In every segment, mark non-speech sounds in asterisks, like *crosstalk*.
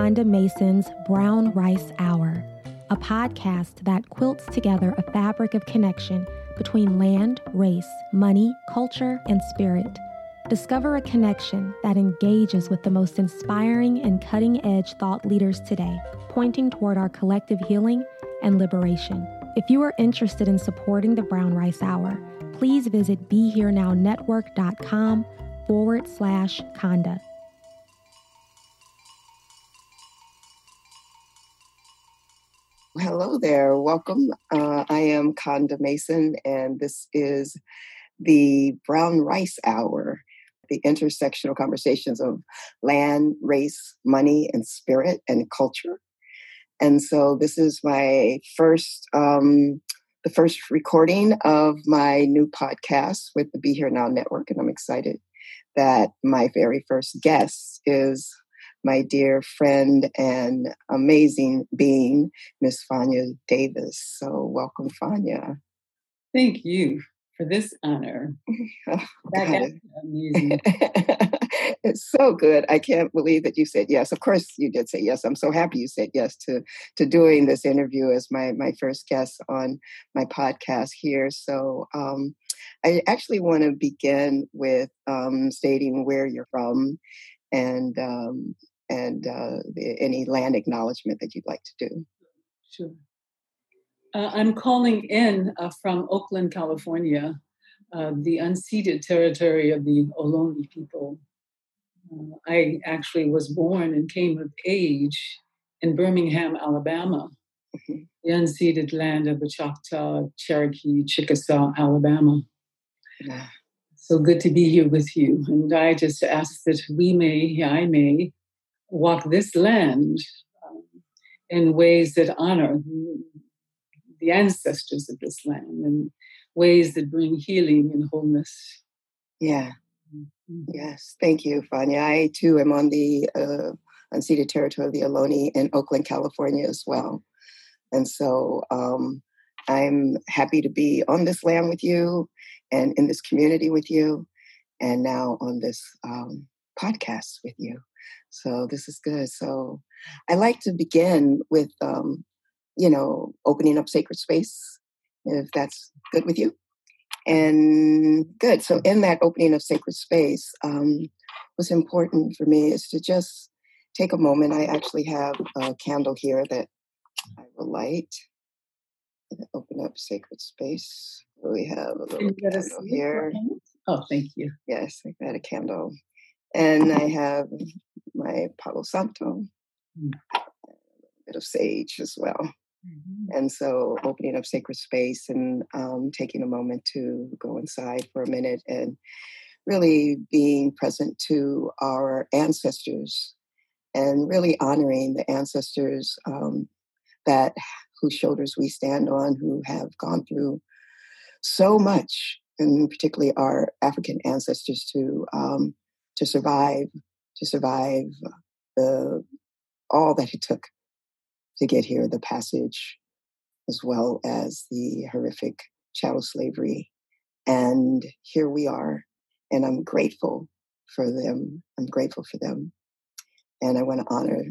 Konda Mason's Brown Rice Hour, a podcast that quilts together a fabric of connection between land, race, money, culture, and spirit. Discover a connection that engages with the most inspiring and cutting edge thought leaders today, pointing toward our collective healing and liberation. If you are interested in supporting the Brown Rice Hour, please visit BeHereNowNetwork.com forward slash Konda. Hello there. Welcome. Uh, I am Konda Mason, and this is the Brown Rice Hour, the intersectional conversations of land, race, money, and spirit and culture. And so this is my first, um, the first recording of my new podcast with the Be Here Now Network, and I'm excited that my very first guest is my dear friend and amazing being, Miss Fania Davis. So, welcome, Fania. Thank you for this honor. Oh, *laughs* That is amazing. it's *laughs* so good. I can't believe that you said yes. Of course, you did say yes. I'm so happy you said yes to to doing this interview as my my first guest on my podcast here. So. Um, I actually want to begin with um, stating where you're from and um, and uh, the, any land acknowledgement that you'd like to do. Sure. Uh, I'm calling in uh, from Oakland, California, uh, the unceded territory of the Ohlone people. Uh, I actually was born and came of age in Birmingham, Alabama, Mhm. the unceded land of the Choctaw, Cherokee, Chickasaw, Alabama. Yeah. So good to be here with you. And I just ask that we may, I may, walk this land um, in ways that honor the ancestors of this land and ways that bring healing and wholeness. Yeah. Mhm. Yes. Thank you, Fania. I too am on the uh, unceded territory of the Ohlone in Oakland, California, as well. And so um, I'm happy to be on this land with you and in this community with you, and now on this um, podcast with you. So this is good. So I like to begin with, um, you know, opening up sacred space, if that's good with you. And good. So in that opening of sacred space, um, what's important for me is to just take a moment. I actually have a candle here that I will light. Open up sacred space. We have a little you get us candle here. Oh, thank you. Yes, I got a candle. And I have my Palo Santo, Mm. a bit of sage as well. Mhm. And so opening up sacred space and um, taking a moment to go inside for a minute and really being present to our ancestors and really honoring the ancestors um, that whose shoulders we stand on, who have gone through so much, and particularly our African ancestors to um, to survive, to survive the all that it took to get here, the passage, as well as the horrific chattel slavery. And here we are, and I'm grateful for them. I'm grateful for them. And I want to honor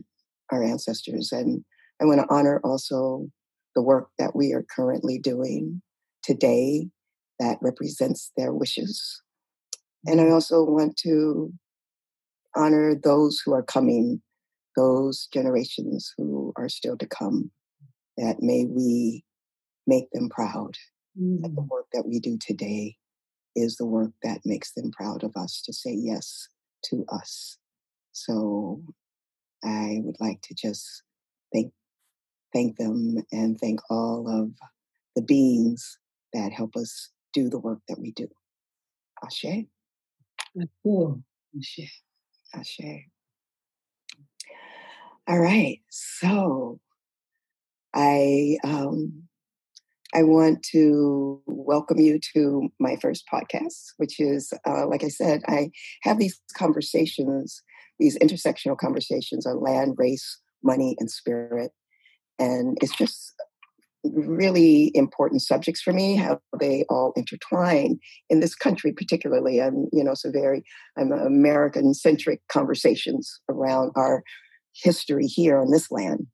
our ancestors, and I want to honor also the work that we are currently doing today that represents their wishes. And I also want to honor those who are coming, those generations who are still to come, that may we make them proud. Mm. That the mm. work that we do today is the work that makes them proud of us to say yes to us. So I would like to just thank thank them and thank all of the beings that help us do the work that we do. Ashe. Ashe. Ashe. All right. So I um, I want to welcome you to my first podcast, which is, uh, like I said, I have these conversations, these intersectional conversations on land, race, money, and spirit. And it's just really important subjects for me, how they all intertwine in this country, particularly. I'm, you know, so very, I'm American centric conversations around our history here on this land.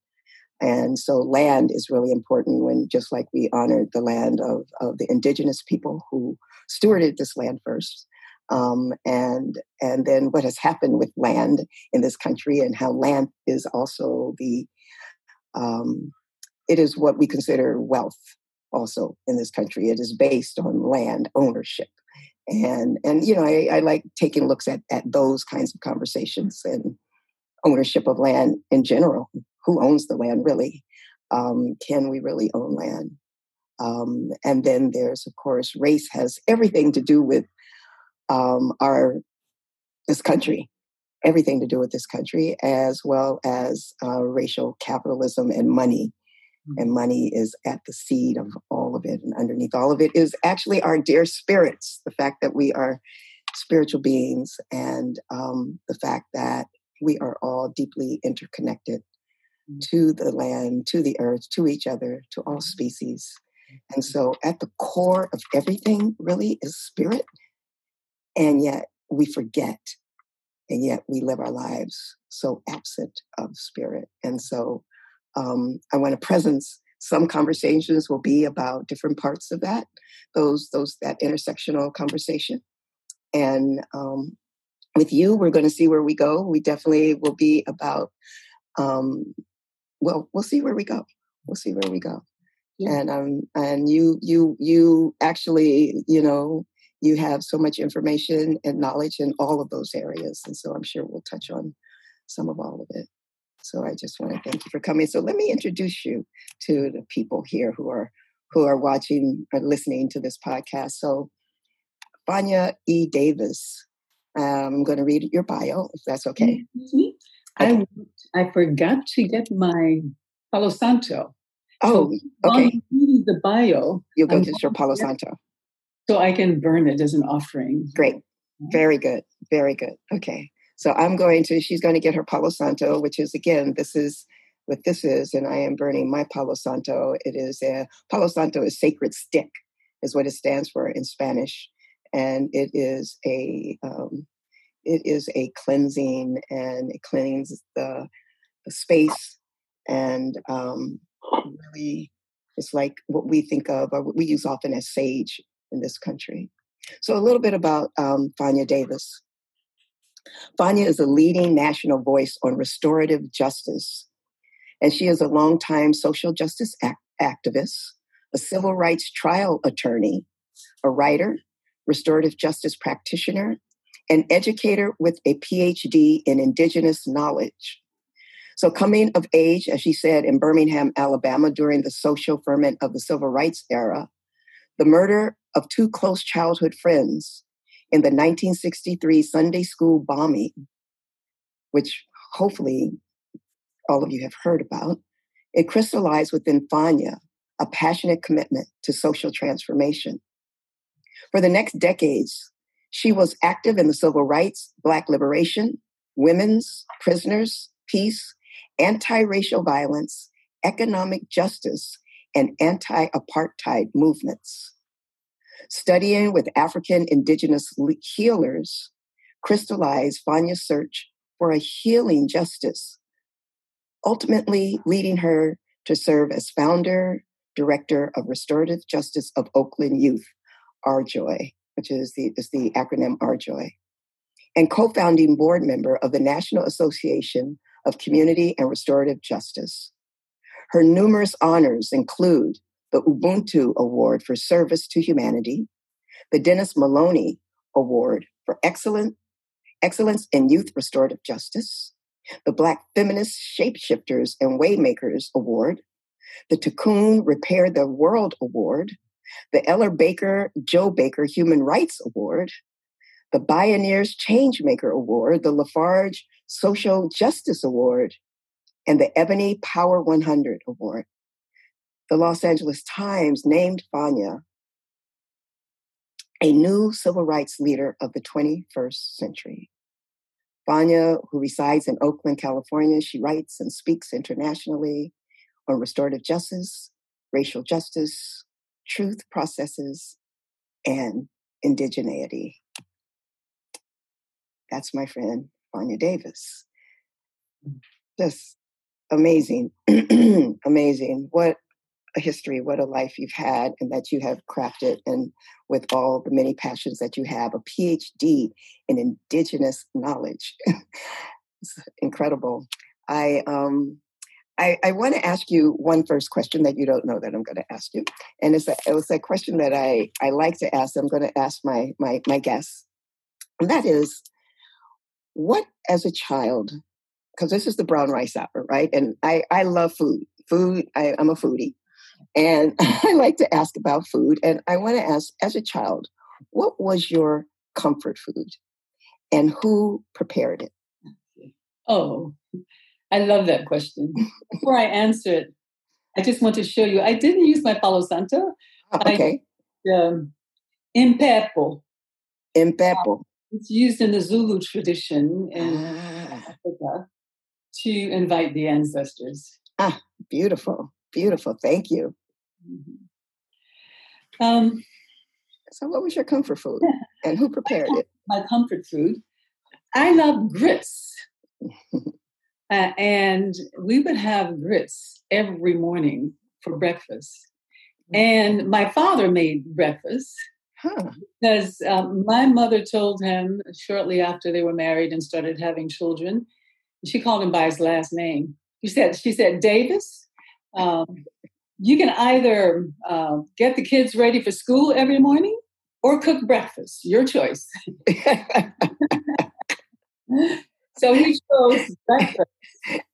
And so land is really important when just like we honored the land of, of the indigenous people who stewarded this land first. Um, and and then what has happened with land in this country and how land is also the um, it is what we consider wealth also in this country. It is based on land ownership. And and you know, I, I like taking looks at, at those kinds of conversations and ownership of land in general. Who owns the land really? Um, can we really own land? Um, and then there's of course race has everything to do with um, our this country everything to do with this country as well as uh, racial capitalism and money and money is at the seed of all of it. And underneath all of it is actually our dear spirits, the fact that we are spiritual beings and um, the fact that we are all deeply interconnected mm-hmm. to the land, to the earth, to each other, to all species. And so at the core of everything really is spirit. And yet we forget. And yet we live our lives so absent of spirit. And so um, I want to presence. Some conversations will be about different parts of that, those those that intersectional conversation. And um, with you, we're going to see where we go. We definitely will be about. Um, well, we'll see where we go. We'll see where we go. Yeah. And um, and you you you actually you know you have so much information and knowledge in all of those areas, and so I'm sure we'll touch on some of all of it. So I just want to thank you for coming. So let me introduce you to the people here who are who are watching or listening to this podcast. So Fania E. Davis, um, I'm going to read your bio if that's okay. Mm-hmm. I I forgot to get my Palo Santo. Oh, so okay. The bio. You'll go I'm to your Palo Santo. So I can burn it as an offering. Great. Very good. Very good. Okay. So I'm going to, she's going to get her Palo Santo, which is again, this is what this is, and I am burning my Palo Santo. It is a Palo Santo is sacred stick, is what it stands for in Spanish, and it is a um, it is a cleansing and it cleans the, the space and um, really it's like what we think of or what we use often as sage in this country. So a little bit about um, Fania Davis. Fania is a leading national voice on restorative justice, and she is a longtime social justice act- activist, a civil rights trial attorney, a writer, restorative justice practitioner, an educator with a PhD in Indigenous knowledge. So, coming of age, as she said, in Birmingham, Alabama, during the social ferment of the civil rights era, the murder of two close childhood friends, in the 1963 Sunday school bombing, which hopefully all of you have heard about, it crystallized within Fania a passionate commitment to social transformation. For the next decades, she was active in the civil rights, Black liberation, women's, prisoners, peace, anti racial violence, economic justice, and anti apartheid movements. Studying with African indigenous healers crystallized Fania's search for a healing justice, ultimately leading her to serve as founder, director of Restorative Justice of Oakland Youth, RJOY, which is the, is the acronym RJOY, and co founding board member of the National Association of Community and Restorative Justice. Her numerous honors include the Ubuntu Award for Service to Humanity, the Dennis Maloney Award for Excellent, Excellence in Youth Restorative Justice, the Black Feminist Shapeshifters and Waymakers Award, the Tikkun Repair the World Award, the Ella Baker Joe Baker Human Rights Award, the Bioneers Changemaker Award, the Lafarge Social Justice Award, and the Ebony Power 100 Award. The Los Angeles Times named Fania a new civil rights leader of the 21st century. Fania, who resides in Oakland, California, she writes and speaks internationally on restorative justice, racial justice, truth processes, and indigeneity. That's my friend, Fania Davis. Mm. Just amazing, *clears throat* amazing. What a history, what a life you've had, and that you have crafted, and with all the many passions that you have, a PhD in Indigenous knowledge. *laughs* it's incredible. I um, I, I want to ask you one first question that you don't know that I'm going to ask you, and it's a, it was a question that I I like to ask. I'm going to ask my my my guests, and that is, what as a child, because this is the brown rice hour, right? And I I love food. Food. I, I'm a foodie, and *laughs* I like to ask about food. And I want to ask, as a child, what was your comfort food, and who prepared it? Oh, I love that question. Before I answer it, I just want to show you. I didn't use my Palo Santo. Oh, okay. I, um, impepo. Impepo. It's used in the Zulu tradition in ah. Africa to invite the ancestors. Ah, beautiful, beautiful. Thank you. Mm-hmm. Um, so, what was your comfort food, and who prepared it? *laughs* My comfort food. I love grits. *laughs* Uh, and we would have grits every morning for breakfast. Mm. And my father made breakfast huh. because um, my mother told him shortly after they were married and started having children, she called him by his last name. She said, "She said Davis, um, you can either uh, get the kids ready for school every morning or cook breakfast. Your choice." *laughs* So he chose breakfast.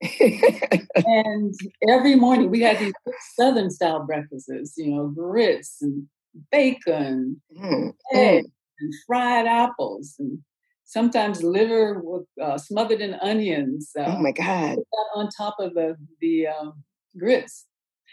*laughs* and every morning we had these Southern style breakfasts, you know, grits and bacon, mm. eggs, and fried apples, and sometimes liver with, uh, smothered in onions. Uh, oh my God. On top of the, the um, grits.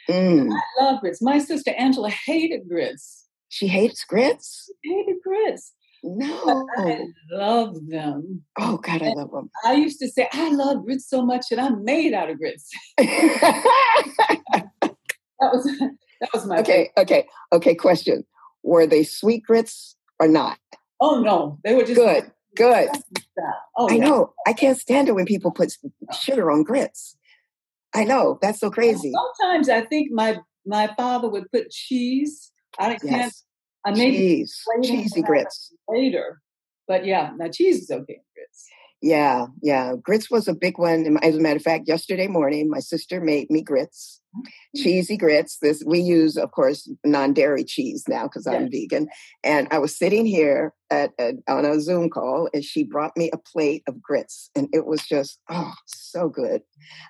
Mm. I love grits. My sister Angela hated grits. She hates grits? She hated grits. No. I love them. Oh God, I love them. I used to say, I love grits so much that I'm made out of grits. *laughs* that was that was my Okay, favorite. okay, okay. Question. Were they sweet grits or not? Oh no. They were just good. *laughs* Good. Oh, I yeah. know. I can't stand it when people put sugar on grits. I know. That's so crazy. Sometimes I think my my father would put cheese. I can't. I made cheese, cheesy grits later, but yeah, now cheese is okay. Yeah, yeah. Grits was a big one. As a matter of fact, yesterday morning, my sister made me grits, mm-hmm. cheesy grits. This we use, of course, non-dairy cheese now because I'm vegan. And I was sitting here at, at, on a Zoom call, and she brought me a plate of grits, and it was just oh, so good.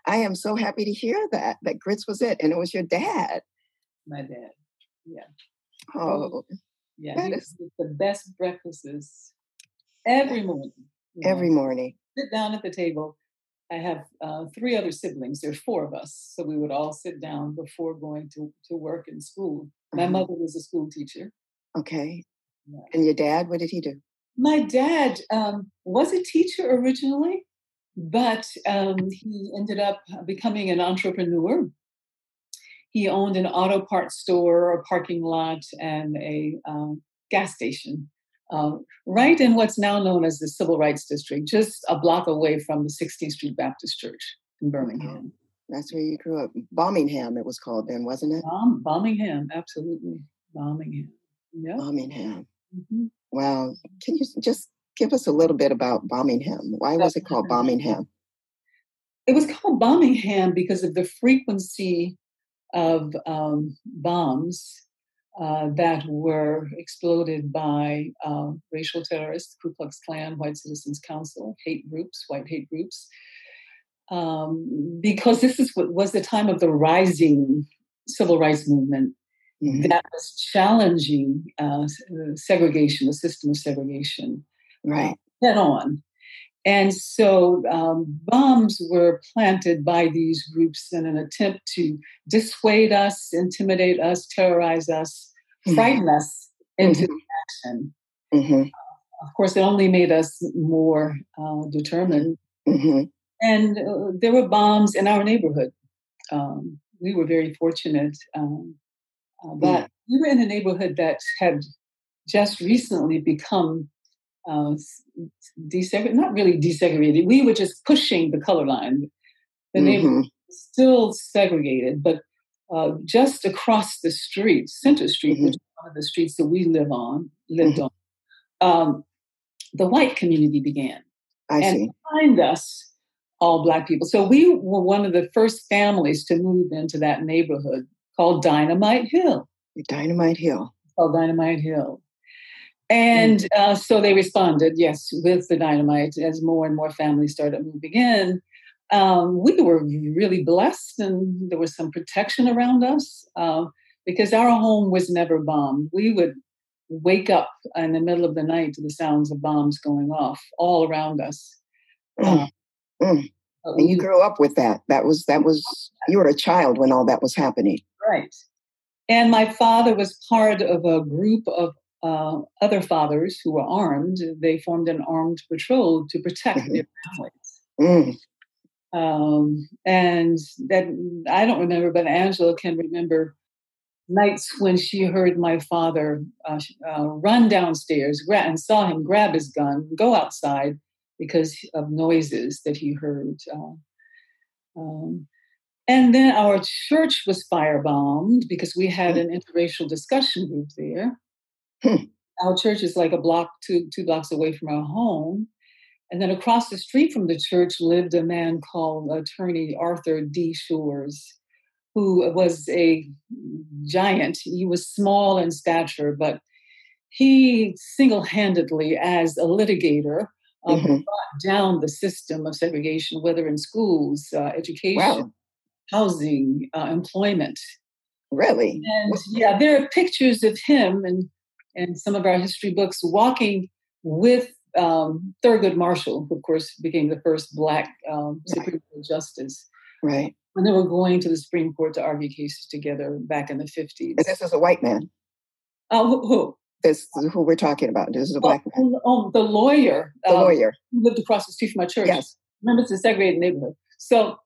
I am so happy to hear that that grits was it, and it was your dad. My dad. Yeah. Oh, yeah, that is the best breakfasts every morning. Every morning. Sit down at the table. I have uh, three other siblings. There are four of us, so we would all sit down before going to, to work in school. My uh-huh. mother was a school teacher. Okay. Yeah. And your dad, what did he do? My dad um, was a teacher originally, but um, he ended up becoming an entrepreneur he owned an auto parts store, a parking lot, and a um, gas station uh, right in what's now known as the Civil Rights District, just a block away from the 16th Street Baptist Church in Birmingham. That's where you grew up. Bombingham, it was called then, wasn't it? Bomb, Bombingham, absolutely. Bombingham. Yeah. Bombingham. Mm-hmm. Wow. Can you just give us a little bit about Bombingham? Why was it called Bombingham? It was called Bombingham because of the frequency of um, bombs uh, that were exploded by uh, racial terrorists, Ku Klux Klan, White Citizens Council, hate groups, white hate groups, um, because this is what was the time of the rising civil rights movement mm-hmm. that was challenging uh, segregation, the system of segregation, right, head on. And so um, bombs were planted by these groups in an attempt to dissuade us, intimidate us, terrorize us, mm-hmm. frighten us into mm-hmm. action. Mm-hmm. Uh, of course, it only made us more uh, determined. Mm-hmm. And uh, there were bombs in our neighborhood. Um, we were very fortunate. Um, uh, but mm. we were in a neighborhood that had just recently become uh, desegregated, not really desegregated. We were just pushing the color line. The mm-hmm. neighborhood was still segregated, but uh, just across the street, Center Street, mm-hmm. which is one of the streets that we live on, lived mm-hmm. on, um, the white community began. I and see. behind us, all black people. So we were one of the first families to move into that neighborhood called Dynamite Hill. Dynamite Hill. Called Dynamite Hill. And mm. uh, so they responded, yes, with the dynamite as more and more families started moving in. Um, we were really blessed and there was some protection around us uh, because our home was never bombed. We would wake up in the middle of the night to the sounds of bombs going off all around us. Mm. Uh, mm. And you grew up with that. That was that was you were a child when all that was happening. Right. And my father was part of a group of uh, other fathers who were armed. They formed an armed patrol to protect mm-hmm. their families. Mm. Um, and that I don't remember, but Angela can remember nights when she heard my father uh, uh, run downstairs and saw him grab his gun, go outside because of noises that he heard. Uh, um, and then our church was firebombed because we had hmm. an interracial discussion group there. Hmm. Our church is like a block, two, two blocks away from our home. And then across the street from the church lived a man called attorney Arthur D. Shores, who was a giant. He was small in stature, but he single handedly, as a litigator, uh, mm-hmm. brought down the system of segregation, whether in schools, uh, education, wow housing, uh, employment. Really? And yeah, there are pictures of him and and some of our history books walking with um, Thurgood Marshall, who of course became the first Black um, Supreme Court justice. Right. And they were going to the Supreme Court to argue cases together back in the fifties. And this is a white man. Uh, who, who? This is who we're talking about. This is a black oh, man. Oh, the lawyer. The um, lawyer who lived across the street from my church. Yes. Remember, it's a segregated neighborhood. So.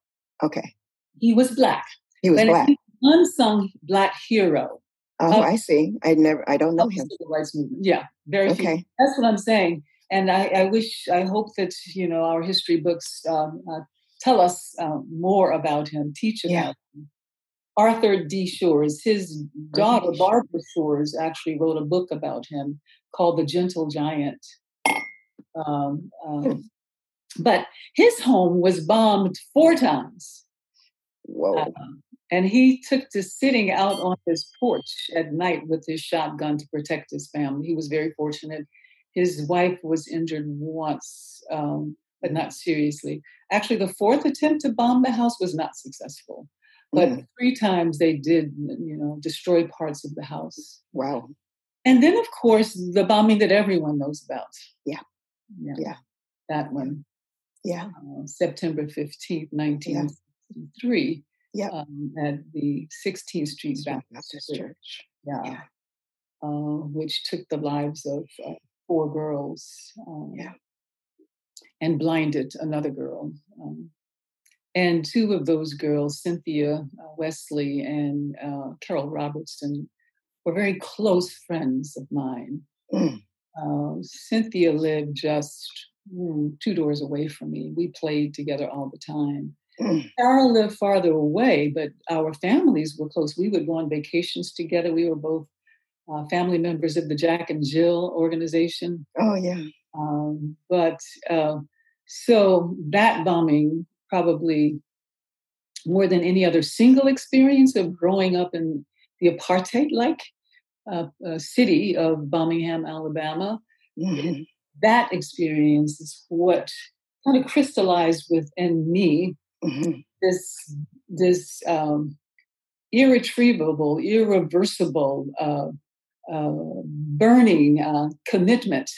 Okay. He was black. He was black. unsung black hero. Oh, I see. I never. I don't know him. Rights movement. Yeah, very. Okay. Few. That's what I'm saying. And I, I, wish, I hope that you know our history books um, uh, tell us uh, more about him, teach about yeah. him. Arthur D. Shores, his daughter Barbara Shores, actually wrote a book about him called "The Gentle Giant." Um, um, hmm. but his home was bombed four times. Whoa. Um, and he took to sitting out on his porch at night with his shotgun to protect his family. He was very fortunate. His wife was injured once, um, but not seriously. Actually, the fourth attempt to bomb the house was not successful. But mm. three times they did, you know, destroy parts of the house. Wow. And then, of course, the bombing that everyone knows about. Yeah. Yeah. yeah. That one. Yeah. Uh, September 15th, 19 three yeah. Um, at the 16th Street Baptist, Baptist Church. Church. Yeah. yeah. Uh, which took the lives of uh, four girls. Um, yeah. And blinded another girl. Um, and two of those girls, Cynthia uh, Wesley and uh, Carol Robertson, were very close friends of mine. Mm. Uh, Cynthia lived just mm, two doors away from me. We played together all the time. Mm. Carol lived farther away, but our families were close. We would go on vacations together. We were both uh, family members of the Jack and Jill organization. Oh, yeah. Um, but uh, so that bombing probably more than any other single experience of growing up in the apartheid like uh, uh, city of Birmingham, Alabama. Mm-hmm. That experience is what kind of crystallized within me Mm-hmm. this this um, irretrievable, irreversible, uh, uh, burning uh, commitment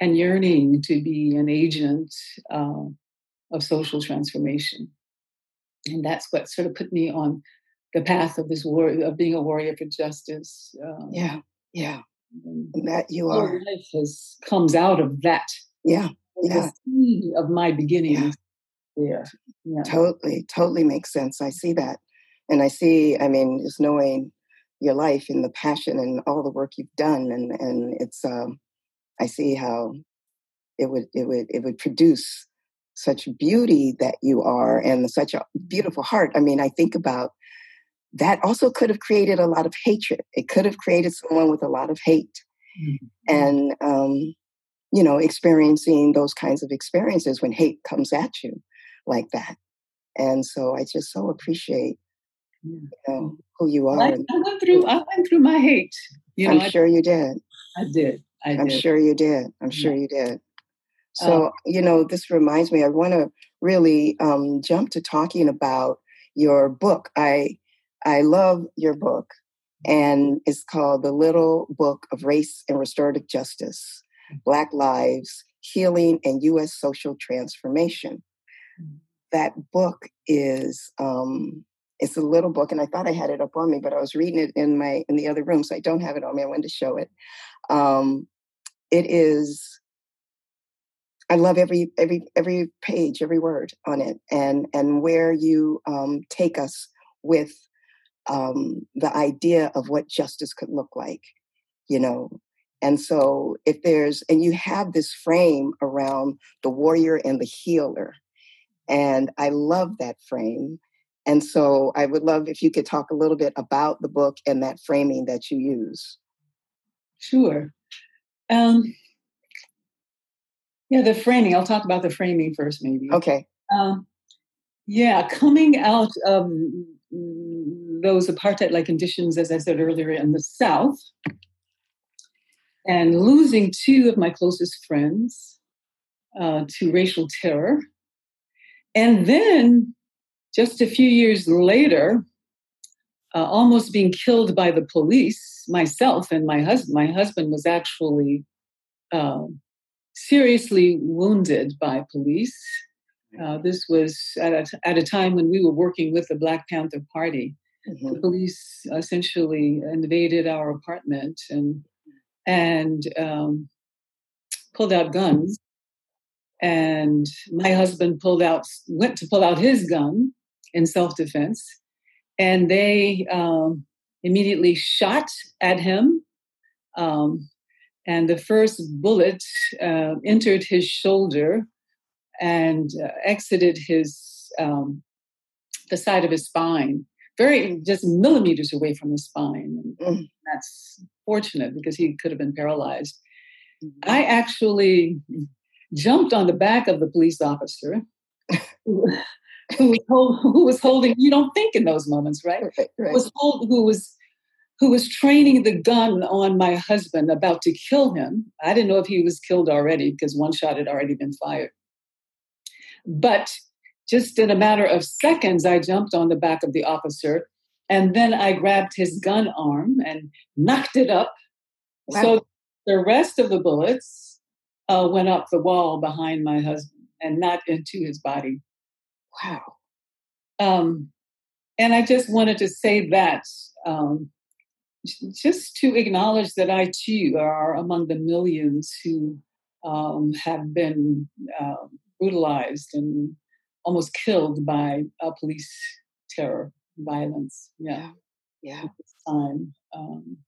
and yearning to be an agent uh, of social transformation. And that's what sort of put me on the path of this war of being a warrior for justice. Um, Yeah, yeah. that you are. life has comes out of that. Yeah, Yeah. of my beginning Yeah. there. Yeah. totally, totally makes sense. I see that. And I see, I mean, just knowing your life and the passion and all the work you've done and and it's um I see how it would it would it would produce such beauty that you are and such a beautiful heart. I mean, I think about that also could have created a lot of hatred. It could have created someone with a lot of hate. Mhm. and um, you know experiencing those kinds of experiences when hate comes at you like that and so i just so appreciate Yeah. you know, who you are I, I went through. I went through my hate. You know, i'm I, sure you did I did. I i'm sure you did i'm Yeah. sure you did so you know this reminds me i want to really um, jump to talking about your book i i love your book and it's called the little book of race and restorative justice black lives healing and u.s social transformation Mm. that book is um, it's a little book and i thought i had it up on me but i was reading it in my in the other room so i don't have it on me i wanted to show it. Um, it is i love every every every page every word on it and and where you um, take us with um, the idea of what justice could look like you know? And so if there's and you have this frame around the warrior and the healer and i love that frame and so i would love if you could talk a little bit about the book and that framing that you use Sure. Um, yeah, the framing. I'll talk about the framing first, maybe. okay Um, yeah, coming out of those apartheid-like conditions, as I said earlier, in the South, and losing two of my closest friends uh, to racial terror, and then just a few years later, uh, almost being killed by the police. Myself and my husband. My husband was actually um, seriously wounded by police. Uh, this was at a, at a time when we were working with the Black Panther Party. Mhm. The police essentially invaded our apartment and and um, pulled out guns. And my husband pulled out went to pull out his gun in self defense, and they um, immediately shot at him. Um, and the first bullet uh, entered his shoulder and uh, exited his um, the side of his spine, very just millimeters away from his spine. And Mm. that's fortunate because he could have been paralyzed. Mhm. I actually jumped on the back of the police officer *laughs* who, *laughs* who was hold, who was holding. You don't think in those moments, right? Right, right. was hold, who was who was training the gun on my husband about to kill him. I didn't know if he was killed already because one shot had already been fired. But just in a matter of seconds, I jumped on the back of the officer and then I grabbed his gun arm and knocked it up. Wow. So the rest of the bullets uh, went up the wall behind my husband and not into his body. Wow. Um, and I just wanted to say that um, just to acknowledge that I too are among the millions who um, have been uh, brutalized and almost killed by uh, police terror, violence. Yeah, Yeah. at this time. Um,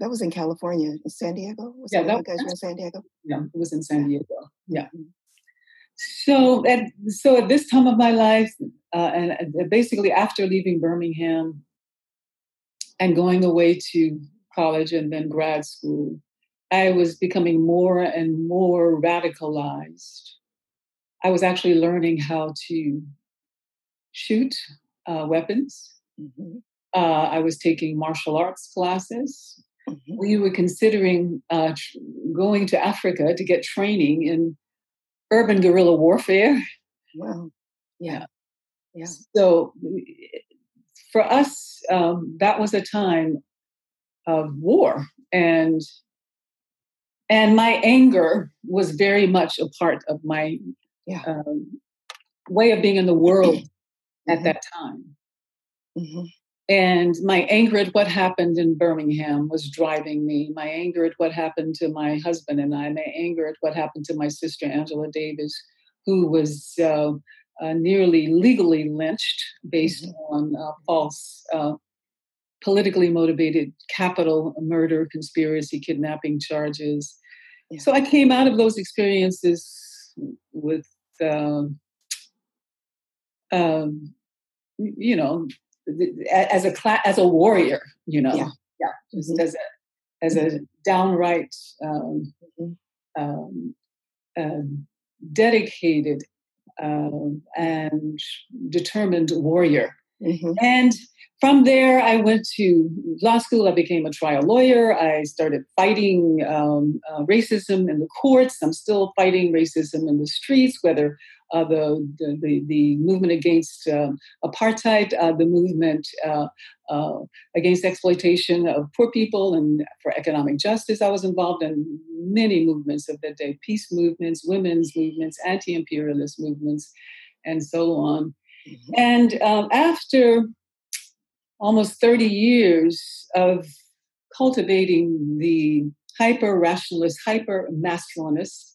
That was in California, in San Diego. Was Yeah, that, that- you guys were in San Diego? yeah, it was in San Diego. Yeah. So at so at this time of my life, uh, and basically after leaving Birmingham and going away to college and then grad school, I was becoming more and more radicalized. I was actually learning how to shoot uh, weapons. Mm-hmm. Uh, I was taking martial arts classes. Mm-hmm. We were considering uh, tr- going to Africa to get training in urban guerrilla warfare. Wow. Yeah. Yeah. So for us, um, that was a time of war, and and my anger was very much a part of my yeah. um, way of being in the world *clears throat* mm-hmm. at that time. Mm-hmm. And my anger at what happened in Birmingham was driving me. My anger at what happened to my husband and I. My anger at what happened to my sister Angela Davis, who was uh, uh, nearly legally lynched based mm-hmm. on uh, false, uh, politically motivated capital murder, conspiracy, kidnapping charges. Yeah. So I came out of those experiences with, um, um you know, as a class, as a warrior, you know, yeah, yeah just mm-hmm. as a as a downright um, mm-hmm. um, uh, dedicated um, and determined warrior. Mm-hmm. And from there, I went to law school. I became a trial lawyer. I started fighting um, uh, racism in the courts. I'm still fighting racism in the streets, whether uh, the, the, the, movement against uh, apartheid, uh, the movement uh, uh, against exploitation of poor people and for economic justice. I was involved in many movements of the day peace movements, women's movements, anti imperialist movements, and so on. And um, after almost 30 years of cultivating the hyper rationalist, hyper masculinist,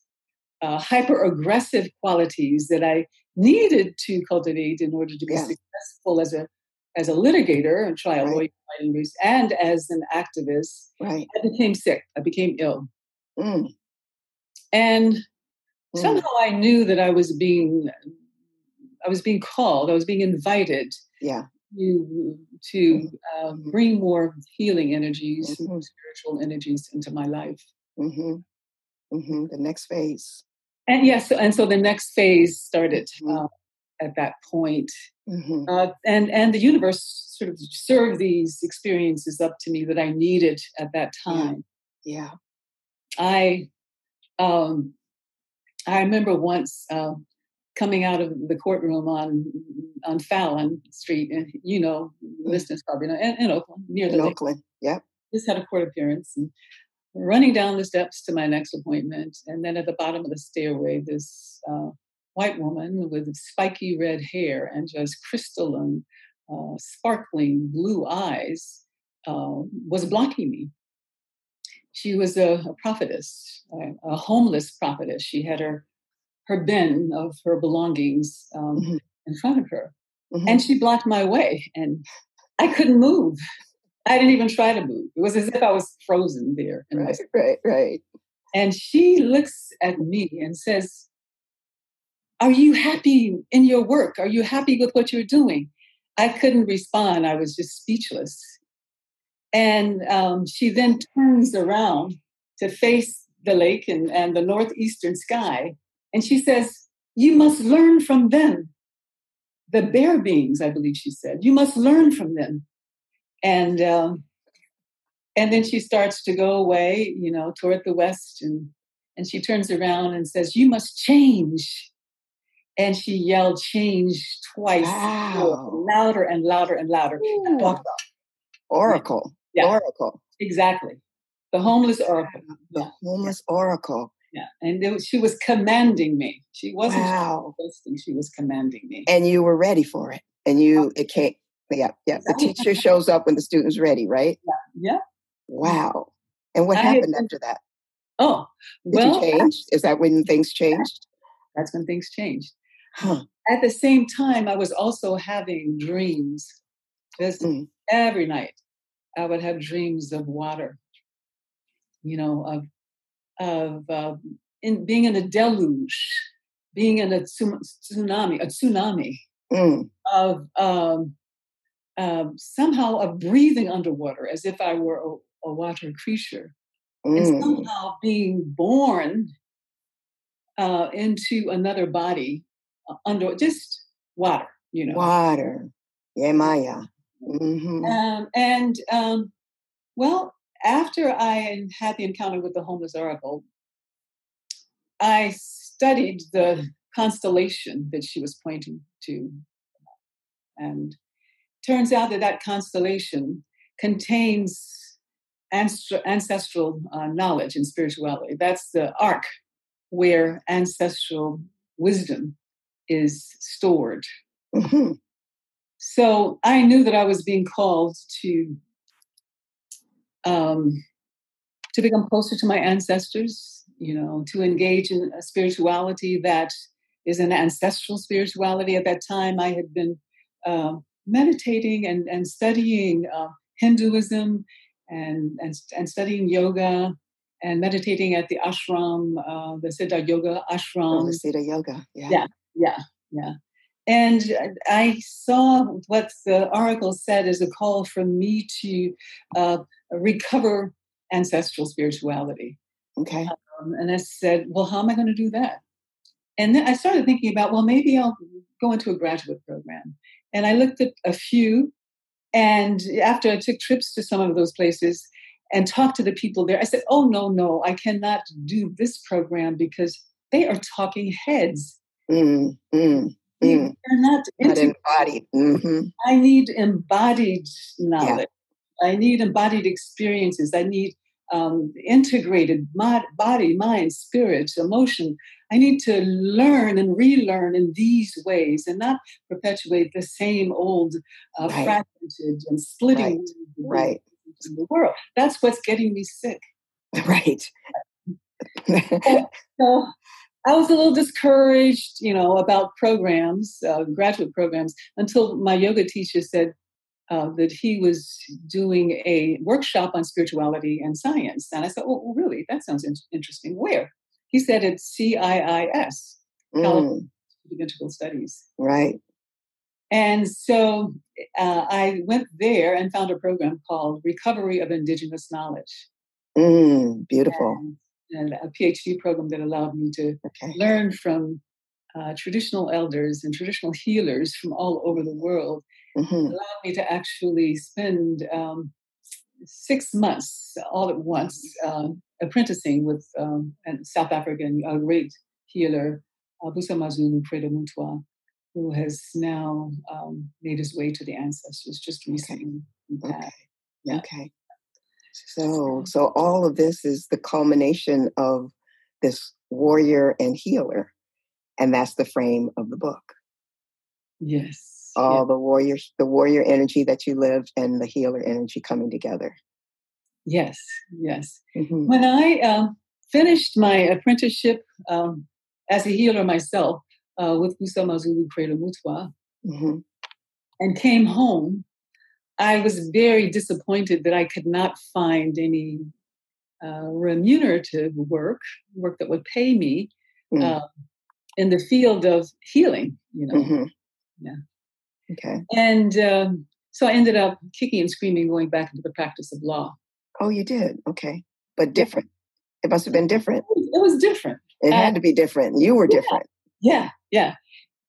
uh, hyper aggressive qualities that I needed to cultivate in order to be yeah. successful as a as a litigator and trial right. lawyer and as an activist. Right. I became sick. I became ill. Mm. And mm. somehow I knew that I was being I was being called, I was being invited yeah. to, to uh, bring more healing energies, mm-hmm. spiritual energies into my life. Mm-hmm. Mm-hmm. The next phase. And yes, and so the next phase started uh, at that point. Mm-hmm. Uh, and and the universe sort of served these experiences up to me that I needed at that time. Yeah, yeah. I um, I remember once uh, coming out of the courtroom on on Fallon Street, and you know, listeners probably know, in, in Oakland, near the in Oakland. Yeah, just had a court appearance and running down the steps to my next appointment, and then at the bottom of the stairway, this uh, white woman with spiky red hair and just crystalline, uh, sparkling blue eyes uh, was blocking me. She was a, a prophetess, a, a, homeless prophetess. She had her her bin of her belongings um, mm-hmm. in front of her, mm-hmm. and she blocked my way, and I couldn't move. I didn't even try to move. It was as if I was frozen there. Right, right, right. And she looks at me and says, are you happy in your work? Are you happy with what you're doing? I couldn't respond. I was just speechless. And um, she then turns around to face the lake and, and the northeastern sky. And she says, You must learn from them. The bear beings, I believe she said, you must learn from them. And um, and then she starts to go away, you know, toward the west, and and she turns around and says, "You must change." and she yelled change twice wow. louder and louder and louder oracle yeah. oracle exactly the homeless oracle the yeah. homeless oracle yeah and was, she was commanding me she wasn't wow. listening she was commanding me and you were ready for it and you it came yeah yeah the teacher shows up when the student's ready right yeah, yeah. wow and what I happened had, after that oh did well, you change is that when things changed that's when things changed Huh. At the same time, I was also having dreams. mm. every night, I would have dreams of water. You know, of of uh, in being in a deluge, being in a tsunami, a tsunami Mm. of um, um, somehow of breathing underwater as if I were a, a water creature, and Mm. somehow being born uh, into another body uh, under just water, you know. Water. Yeah, Maya. hmm Um, and um, well, after I had the encounter with the homeless oracle, I studied the constellation that she was pointing to, and turns out that that constellation contains ancestral, uh, knowledge and spirituality. That's the ark where ancestral wisdom is stored. hmm So I knew that I was being called to um, to become closer to my ancestors. You know, to engage in a spirituality that is an ancestral spirituality. At that time, I had been uh, meditating and and studying uh, Hinduism and, and and studying yoga and meditating at the ashram, uh, the Siddha Yoga ashram. Oh, Siddha Yoga. Yeah. Yeah. Yeah, yeah. And I saw what the oracle said as a call for me to uh, recover ancestral spirituality. Okay. Um, and I said, well, how am I going to do that? And then I started thinking about, well, maybe I'll go into a graduate program. And I looked at a few. And after I took trips to some of those places and talked to the people there, I said, oh, no, no, I cannot do this program because they are talking heads. Mm, mm, mm. are not Not embodied. hmm I need embodied knowledge. I need embodied experiences. I need um, integrated mod- body, mind, spirit, emotion. I need to learn and relearn in these ways and not perpetuate the same old uh, Right. fragmented and splitting Right. in the world. That's what's getting me sick. *laughs* Right. So I was a little discouraged, you know, about programs, uh, graduate programs, until my yoga teacher said uh, that he was doing a workshop on spirituality and science. And I said, "Oh, really? That sounds in- interesting. Where?" He said it's CIIS, Mm, Integral Studies. right. And so uh, I went there and found a program called Recovery of Indigenous Knowledge, Mm, beautiful. and, and a PhD program that allowed me to Okay. learn from uh, traditional elders and traditional healers from all over the world hmm allowed me to actually spend um, six months all at once um, apprenticing with um, a South African a great healer, uh, Busa Mazulu Fredo Mutwa, who has now um, made his way to the ancestors just recently. in Okay. Yeah. Okay. So, so all of this is the culmination of this warrior and healer, and that's the frame of the book. Yes. All the warrior, the warrior energy that you live, and the healer energy coming together. Yes. Yes. Mhm. When I um, finished my apprenticeship um, as a healer myself uh, with Vusamazulu Credo Mutwa Mhm. and came home, I was very disappointed that I could not find any uh, remunerative work, work that would pay me Mm. uh, in the field of healing, you know. Mhm. Yeah. Okay. And um, so I ended up kicking and screaming, going back into the practice of law. Oh, you did. Okay, but different. It must have been different. It was different. It Uh, had to be different. You were yeah. different. Yeah, yeah.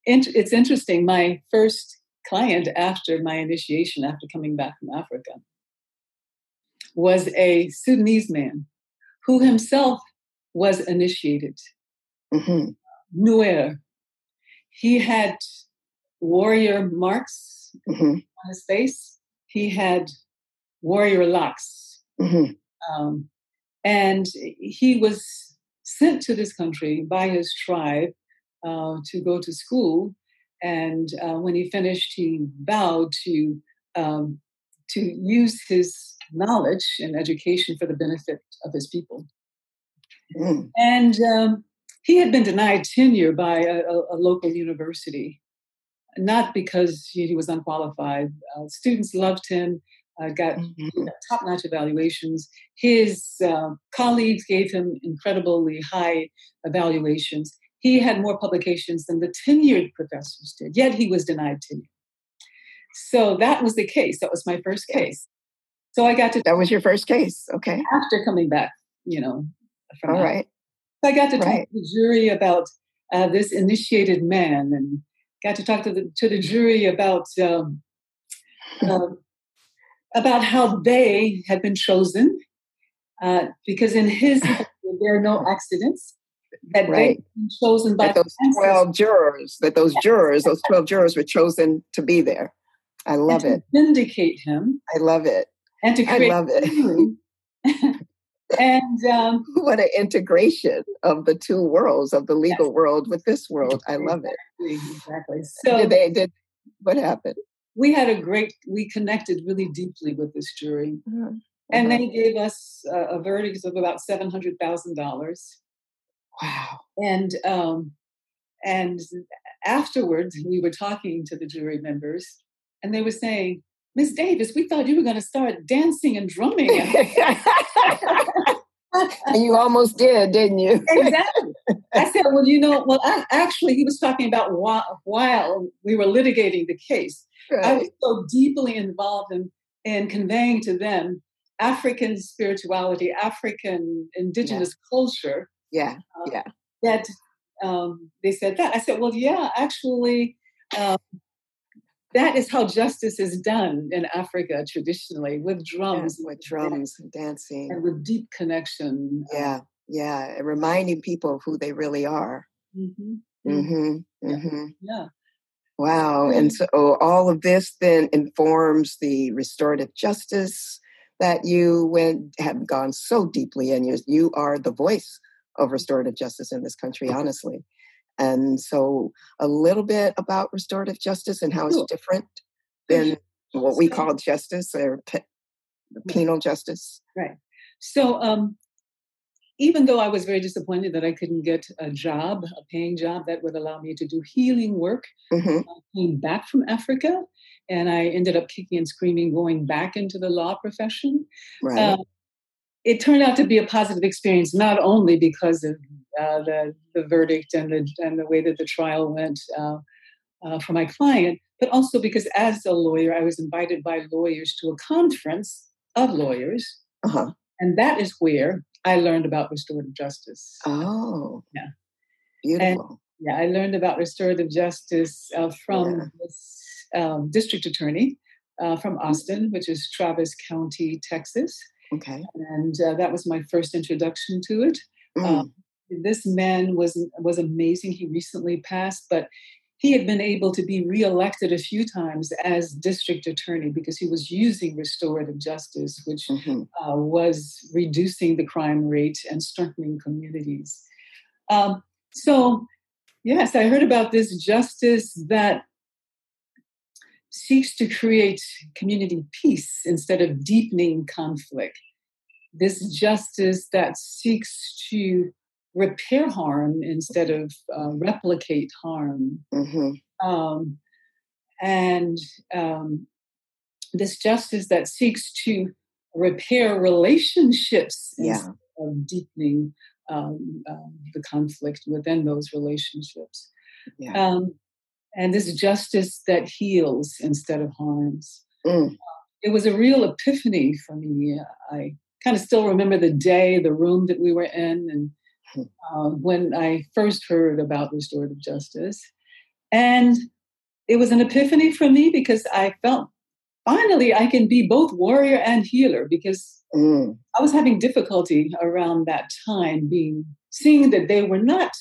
It's interesting. My first client after my initiation, after coming back from Africa, was a Sudanese man who himself was initiated, hmm Nuer. He had warrior marks hmm on his face, he had warrior locks. hmm Um, and he was sent to this country by his tribe uh, to go to school. And uh, when he finished, he vowed to um, to use his knowledge and education for the benefit of his people. Mm. And um, he had been denied tenure by a, a, a local university, not because he was unqualified. Uh, students loved him, uh, got Mhm. top notch evaluations. His uh, colleagues gave him incredibly high evaluations. he had more publications than the tenured professors did, yet he was denied tenure. So that was the case. That was my first case. So I got to. That was your first case. Okay. After coming back, you know. From All right. So I got to talk right. to the jury about uh, this initiated man and got to talk to the, to the jury about. Um, uh, about how they had been chosen, uh, because in his *laughs* there are no accidents. That right. been chosen by that those twelve jurors. That those jurors, those twelve jurors, were chosen to be there. I love it. Vindicate him. I love it. And to create. I love it. *laughs* and um, *laughs* what an integration of the two worlds of the legal yes. world with this world. I love it. Exactly. So did they did what happened? we had a great we connected really deeply with this jury mm-hmm. and they gave us a, a verdict of about $700000 wow and um and afterwards we were talking to the jury members and they were saying miss davis we thought you were going to start dancing and drumming *laughs* *laughs* and you almost did, didn't you? *laughs* exactly. I said, well, you know, well, I, actually, he was talking about while, while we were litigating the case. Right. I was so deeply involved in, in conveying to them African spirituality, African indigenous yeah. culture. Yeah, uh, yeah. That um, they said that. I said, well, yeah, actually, um, that is how justice is done in Africa traditionally with drums, yeah, with drums and dancing, and with deep connection. Yeah, yeah, and reminding people of who they really are. Mm-hmm. Mm-hmm. Mm-hmm. Yeah. Wow. And so all of this then informs the restorative justice that you went have gone so deeply in. You, you are the voice of restorative justice in this country, honestly. And so a little bit about restorative justice and how it's different than what we call justice or pe- penal justice. Right. So um, even though I was very disappointed that I couldn't get a job, a paying job that would allow me to do healing work, mm-hmm. I came back from Africa and I ended up kicking and screaming going back into the law profession. Right. Um, it turned out to be a positive experience, not only because of uh, the, the verdict and the, and the way that the trial went uh, uh, for my client, but also because as a lawyer, I was invited by lawyers to a conference of lawyers. Uh-huh. And that is where I learned about restorative justice. Oh, yeah, beautiful. And, yeah, I learned about restorative justice uh, from yeah. this um, district attorney uh, from Austin, which is Travis County, Texas. Okay, and uh, that was my first introduction to it. Mm. Um, this man was was amazing. He recently passed, but he had been able to be reelected a few times as district attorney because he was using restorative justice, which mm-hmm. uh, was reducing the crime rate and strengthening communities. Um, so, yes, I heard about this justice that seeks to create community peace instead of deepening conflict. This justice that seeks to repair harm instead of uh, replicate harm. Mm-hmm. Um, and um, this justice that seeks to repair relationships yeah. instead of deepening um, um, the conflict within those relationships. Yeah. Um, and this justice that heals instead of harms. Mm. It was a real epiphany for me. I kind of still remember the day, the room that we were in, and uh, when I first heard about restorative justice. And it was an epiphany for me because I felt finally I can be both warrior and healer because mm. I was having difficulty around that time being seeing that they were not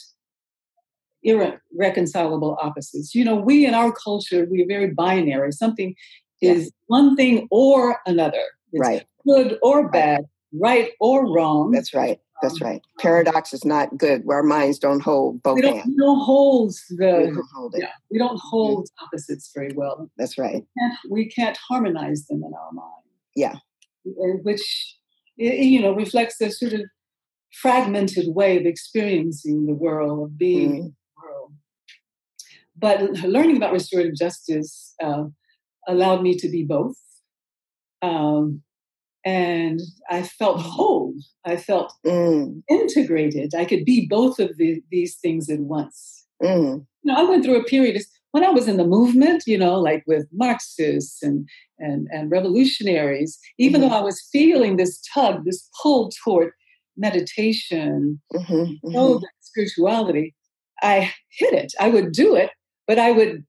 irreconcilable opposites. You know, we in our culture, we're very binary. Something is one thing or another. It's right. Good or bad, right or wrong. That's right. That's right. Paradox is not good. Our minds don't hold both. We don't, we don't hold the. We don't hold it. Yeah, we don't hold mm-hmm. opposites very well. That's right. We can't, we can't, harmonize them in our mind. Yeah. Which, you know, reflects a sort of fragmented way of experiencing the world, of being mm. But learning about restorative justice uh, allowed me to be both. Um, and I felt whole. I felt mm. integrated. I could be both of the, these things at once. Mm. You know, I went through a period when I was in the movement, you know, like with Marxists and and and revolutionaries. Even mm-hmm. though I was feeling this tug, this pull toward meditation, mm-hmm. mm-hmm. spirituality, I hit it. I would do it, but I would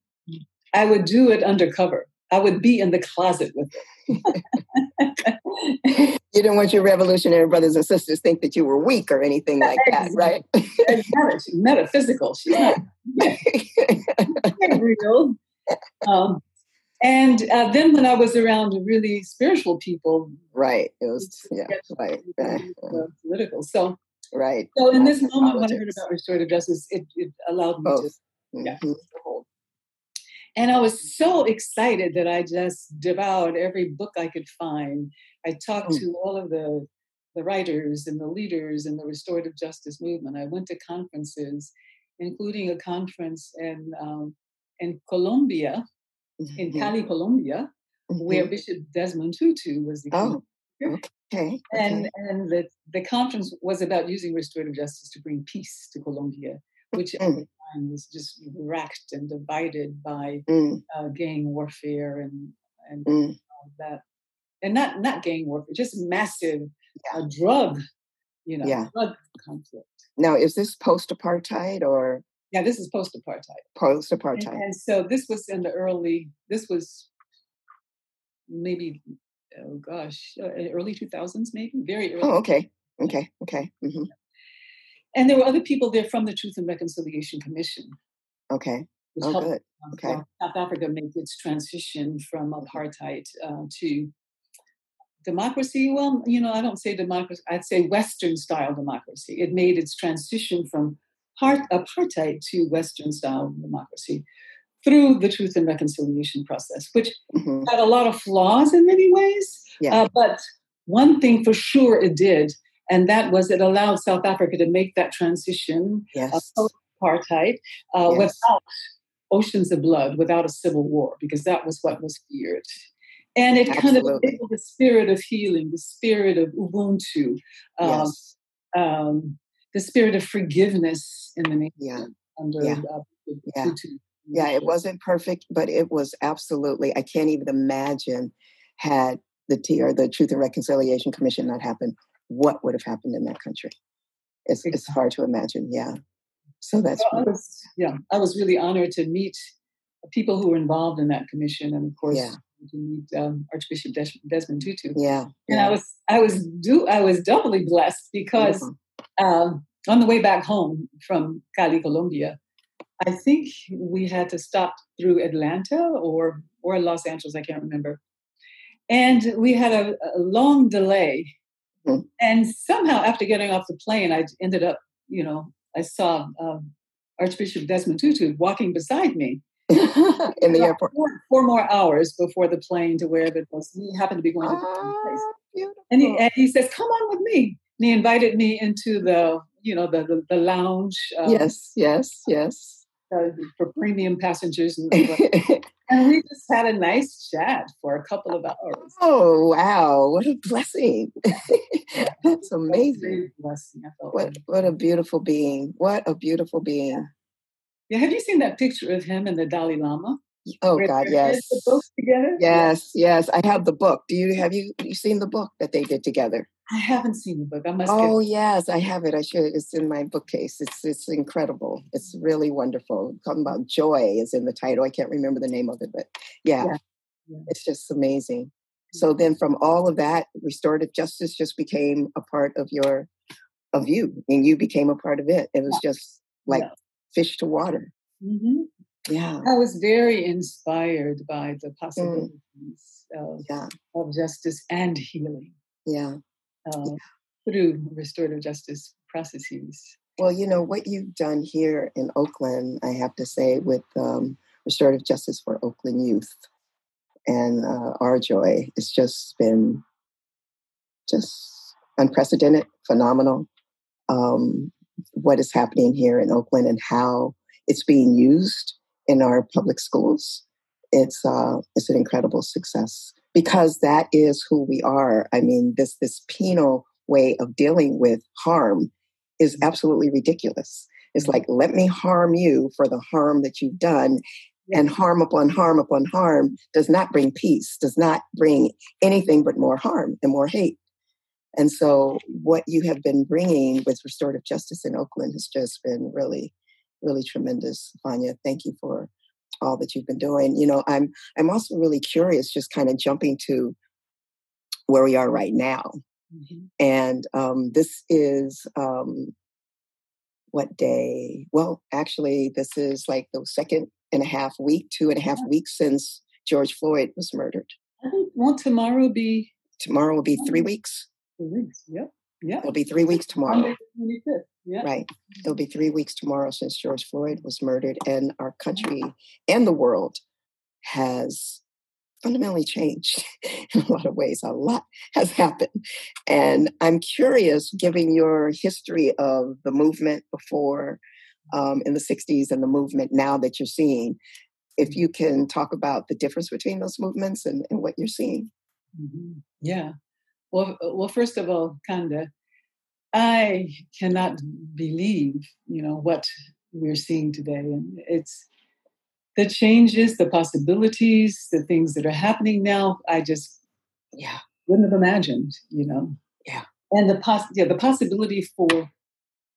I would do it undercover. I would be in the closet with it. *laughs* you didn't want your revolutionary brothers and sisters think that you were weak or anything like that, right? She's metaphysical. *laughs* She's not real. Um, and uh, then when I was around really spiritual people, right, it was yeah, right, political. So right. So in this moment, when I heard about restorative justice, it, it allowed me Both. to yeah. Mm-hmm. And I was so excited that I just devoured every book I could find. I talked mm. to all of the, the writers and the leaders in the restorative justice movement. I went to conferences, including a conference in, um, in Colombia, mm-hmm. in Cali, Colombia, mm-hmm. where Bishop Desmond Tutu was the oh. Okay. And and the, the conference was about using restorative justice to bring peace to Colombia, which mm time was just wrecked and divided by mm. uh, gang warfare and and mm. that, and not not gang warfare, just massive yeah. uh, drug, you know, yeah. drug conflict. Now, is this post apartheid or? Yeah, this is post apartheid. Post apartheid. And, and, so this was in the early. This was maybe, oh gosh, uh, early two thousands, maybe very early. Oh, okay, okay, okay. Mm-hmm. And there were other people there from the Truth and Reconciliation Commission. Okay. Oh, good. Okay. South Africa make its transition from apartheid uh, to democracy. Well, you know, I don't say democracy, I'd say Western style democracy. It made its transition from part, apartheid to Western style democracy through the Truth and Reconciliation process, which mm-hmm. had a lot of flaws in many ways. Yeah. Uh, but one thing for sure it did and that was it allowed South Africa to make that transition yes. uh, apartheid uh, yes. without oceans of blood, without a civil war, because that was what was feared. And it Absolutely. kind of enabled the spirit of healing, the spirit of Ubuntu, um, yes. um, the spirit of forgiveness in the nation yeah. under yeah. Uh, yeah. yeah, it wasn't perfect, but it was absolutely. I can't even imagine had the T or the Truth and Reconciliation Commission not happened what would have happened in that country. It's, it's hard to imagine. Yeah. So that's well, I was, yeah. I was really honored to meet people who were involved in that commission, and of course, yeah. to meet um, Archbishop Des- Desmond Tutu. Yeah. And I was I was do I was doubly blessed because mm-hmm. um, on the way back home from Cali, Colombia, I think we had to stop through Atlanta or or Los Angeles. I can't remember. And we had a, a long delay Mm-hmm. And somehow, after getting off the plane, I ended up, you know, I saw um, Archbishop Desmond Tutu walking beside me *laughs* in the airport. Four, four, more hours before the plane to where it was. He happened to be going to the place. And he, and he says, "Come on with me." And he invited me into the, you know, the the, the lounge. Um, yes, yes, yes uh, for premium passengers. And, *laughs* and, we just had a nice chat for a couple of hours. Oh, wow. What a blessing. *laughs* That's amazing. Blessing, what, what a beautiful being. What a beautiful being. Yeah. Have you seen that picture of him and the Dalai Lama? Oh God, yes. Yes, yes. I have the book. Do you have you you seen the book that they did together? I haven't seen the book. I must. Oh get... yes, I have it. I should. It's in my bookcase. It's it's incredible. It's really wonderful. Talking about joy is in the title. I can't remember the name of it, but yeah, yeah. yeah. it's just amazing. So then, from all of that, restorative justice just became a part of your of you, and you became a part of it. It was yeah. just like fish to water. Mm-hmm. Yeah, I was very inspired by the possibilities mm. of, of justice and healing. Yeah uh, through restorative justice processes. Well, you know, what you've done here in Oakland, I have to say, with um, restorative justice for Oakland youth and uh, our joy, it's just been just unprecedented, phenomenal. Um, what is happening here in Oakland and how it's being used in our public schools. It's uh, it's an incredible success because that is who we are. I mean, this this penal way of dealing with harm is mm-hmm. absolutely ridiculous. It's mm-hmm. like, let me harm you for the harm that you've done. And harm upon harm upon harm does not bring peace, does not bring anything but more harm and more hate. And so, what you have been bringing with restorative justice in Oakland has just been really, really tremendous, Fania. Thank you for all that you've been doing. You know, I'm I'm also really curious, just kind of jumping to where we are right now. Mm-hmm. And um, this is um, what day? Well, actually, this is like the second and a half week, two and a half weeks since George Floyd was murdered. Won't tomorrow be tomorrow will be three weeks. Three weeks. Yep. Yeah. It'll be three weeks tomorrow. Yeah. Right. It'll be three weeks tomorrow since George Floyd was murdered, and our country and the world has fundamentally changed *laughs* in a lot of ways. A lot has happened. And I'm curious, given your history of the movement before um, in the 60s and the movement now that you're seeing, if you can talk about the difference between those movements and, and what you're seeing. Mm-hmm. Yeah. Well, well, first of all, Konda, I cannot believe, you know, what we're seeing today. And it's the changes, the possibilities, the things that are happening now. I just, yeah, wouldn't have imagined, you know. Yeah. And the poss- yeah, the possibility for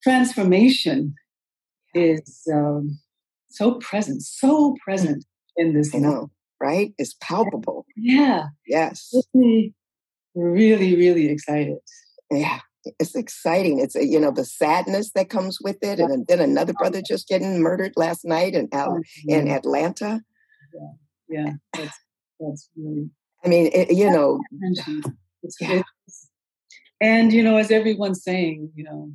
transformation is um, so present, so present in this. I know, right? It's palpable. Yeah. Yes. Really, really, really excited. Yeah it's exciting. It's uh, you know the sadness that comes with it, and then another oh, brother just getting murdered last night in Al- oh, in Atlanta. Yeah, yeah, that's that's really. I mean, it, you know, it's, yeah. It's, and you know, as everyone's saying, you know,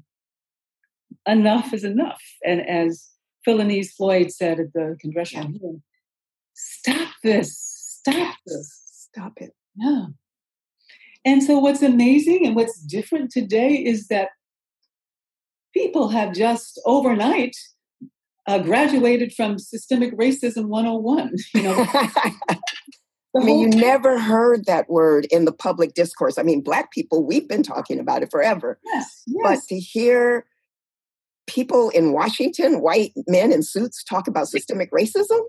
enough is enough, and as Philonise Floyd said at the congressional yeah. hearing, stop this, stop this, stop it. Yeah. And so, what's amazing and what's different today is that people have just overnight uh, graduated from systemic racism 101. You know, *laughs* I mean, you never heard that word in the public discourse. I mean, Black people, we've been talking about it forever. Yes, yes. But to hear people in Washington, white men in suits, talk about systemic racism,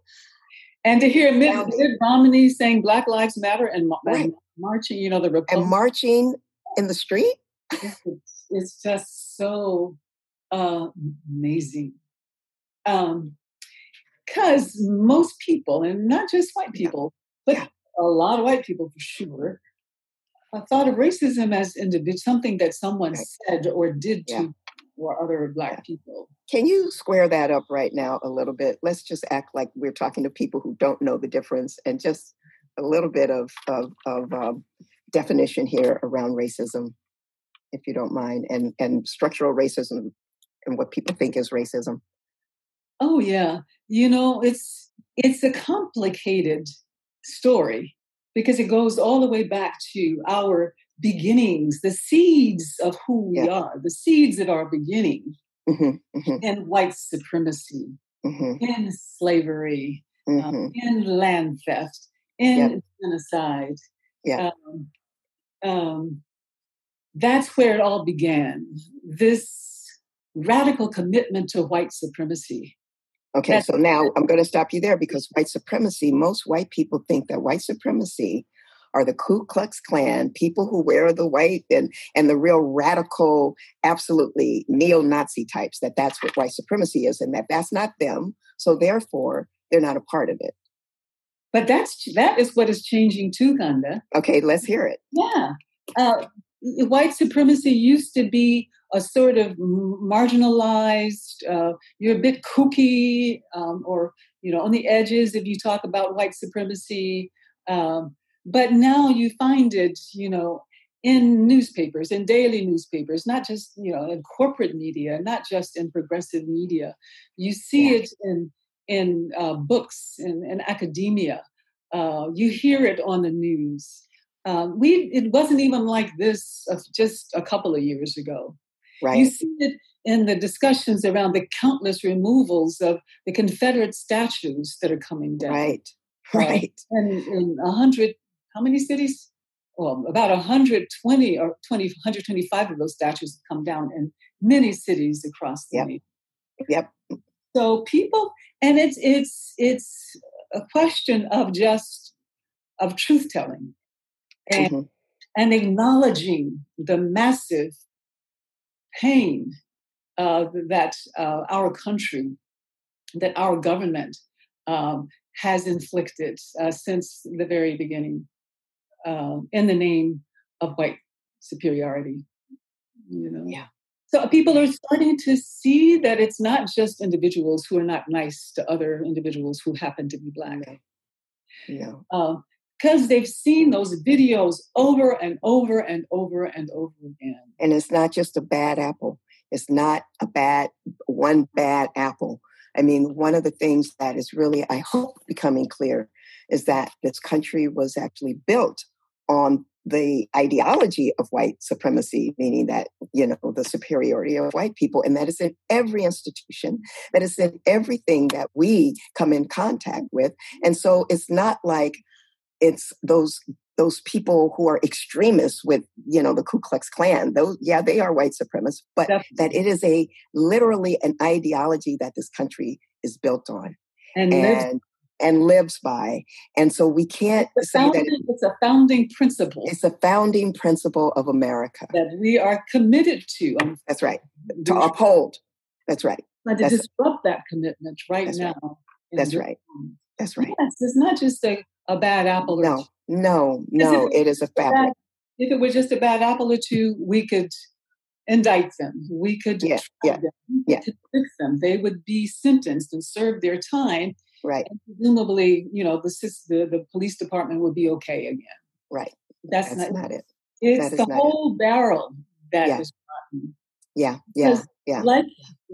and to hear Mitt, Mitt Romney saying Black Lives Matter and, right. and marching, you know, the Republic. And marching in the street? *laughs* it's, it's just so uh, amazing. Um, because most people, and not just white people, but yeah. a lot of white people for sure, I thought of racism as individual, something that someone right. said or did to or other black yeah. people. Can you square that up right now a little bit? Let's just act like we're talking to people who don't know the difference and just a little bit of, of, of um, definition here around racism, if you don't mind, and, and structural racism and what people think is racism. Oh yeah, you know it's it's a complicated story because it goes all the way back to our beginnings, the seeds of who we yeah. are, the seeds of our beginning, mm-hmm, mm-hmm. in white supremacy, mm-hmm. in slavery, um, in land theft, in yep. genocide. Yeah. Um, um, that's where it all began. This radical commitment to white supremacy. Okay, that's, so now I'm going to stop you there because white supremacy, most white people think that white supremacy are the Ku Klux Klan, people who wear the white and, and the real radical, absolutely neo-Nazi types, that that's what white supremacy is and that that's not them. So therefore, they're not a part of it. But that's that is what is changing too, Konda. Okay, let's hear it. Yeah. Uh, white supremacy used to be a sort of marginalized, uh, you're a bit kooky, um, or you know, on the edges if you talk about white supremacy. Um, but now you find it, you know, in newspapers, in daily newspapers, not just you know in corporate media, not just in progressive media. You see yeah. it in in uh, books in, in academia. Uh, you hear it on the news. Um, we it wasn't even like this just a couple of years ago. Right. You see it in the discussions around the countless removals of the Confederate statues that are coming down. Right. *laughs* Right. Uh, and in a hundred how many cities? Well, about 120 or 20, 125 of those statues have come down in many cities across the yep. nation. Yep. So people, and it's it's it's a question of just of truth telling and mm-hmm. and acknowledging the massive pain uh, that uh, our country, that our government um, has inflicted uh, since the very beginning um, in the name of white superiority. You know? Yeah. So people are starting to see that it's not just individuals who are not nice to other individuals who happen to be black. Yeah. Because uh, they've seen those videos over and over and over and over again. And it's not just a bad apple. It's not a bad one bad apple. I mean, one of the things that is really, I hope, becoming clear is that this country was actually built on the ideology of white supremacy, meaning that, you know, the superiority of white people. And that is in every institution, that is in everything that we come in contact with. And so it's not like it's those those people who are extremists with you know the Ku Klux Klan. Those yeah, they are white supremacists, but Definitely. that it is a literally an ideology that this country is built on. And, and and lives by. And so we can't say founding, that it's a founding principle. It's a founding principle of America that we are committed to. Um, That's right. To uphold. That's right. But to That's disrupt that commitment right That's now. Right. That's right. That's right. Yes, it's not just a, a bad apple. No, no, no. It is a fabric. if it was just a bad apple or two, we could indict them. We could yeah, yeah, them. We yeah. could fix them. They would be sentenced and serve their time Right. And presumably, you know, the, the the police department would be okay again. Right. That's, That's not, not, it. It's the whole it. barrel that yeah. is rotten. Yeah. Yeah. Yeah. Like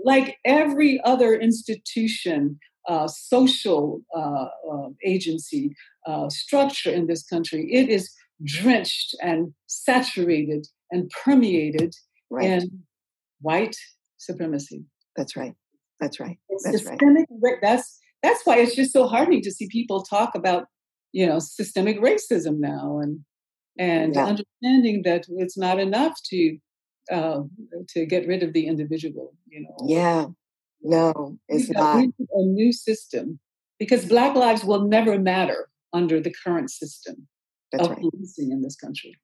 like every other institution, uh, social uh, uh, agency uh, structure in this country, it is drenched and saturated and permeated right. in white supremacy. That's right. That's right. That's systemic. Right. That's that's why it's just so heartening to see people talk about you know systemic racism now and and yeah. understanding that it's not enough to uh, to get rid of the individual you know yeah no it's not a new system because black lives will never matter under the current system That's of right. policing in this country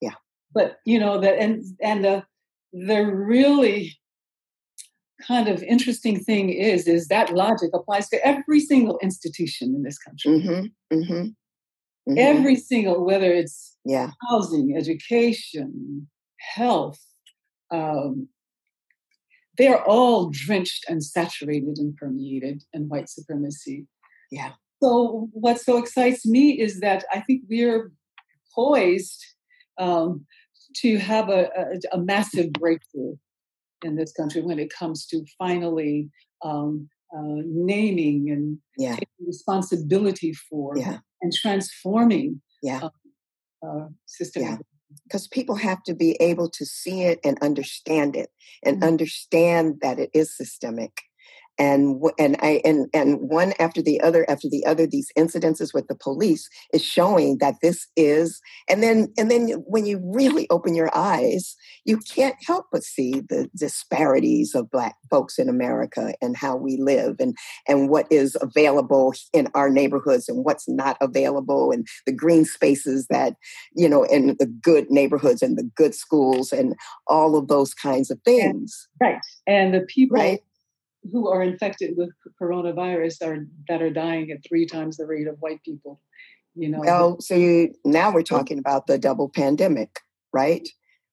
yeah but you know that and and the the really kind of interesting thing is is that logic applies to every single institution in this country. Mm-hmm, mm-hmm, mm-hmm. every single whether it's yeah. housing education health um, they're all drenched and saturated and permeated in white supremacy. Yeah. So what so excites me is that i think we're poised um, to have a, a, a massive breakthrough in this country when it comes to finally um, uh, naming and yeah. taking responsibility for yeah. and transforming yeah. um, uh, system. Because people have to be able to see it and understand it and mm-hmm. understand that it is systemic and and I and and one after the other after the other these incidences with the police is showing that this is and then and then when you really open your eyes you can't help but see the disparities of black folks in America and how we live and and what is available in our neighborhoods and what's not available and the green spaces that you know in the good neighborhoods and the good schools and all of those kinds of things. Right and the people right who are infected with coronavirus are that are dying at three times the rate of white people. You know. Well, so you, now we're talking about the double pandemic, right?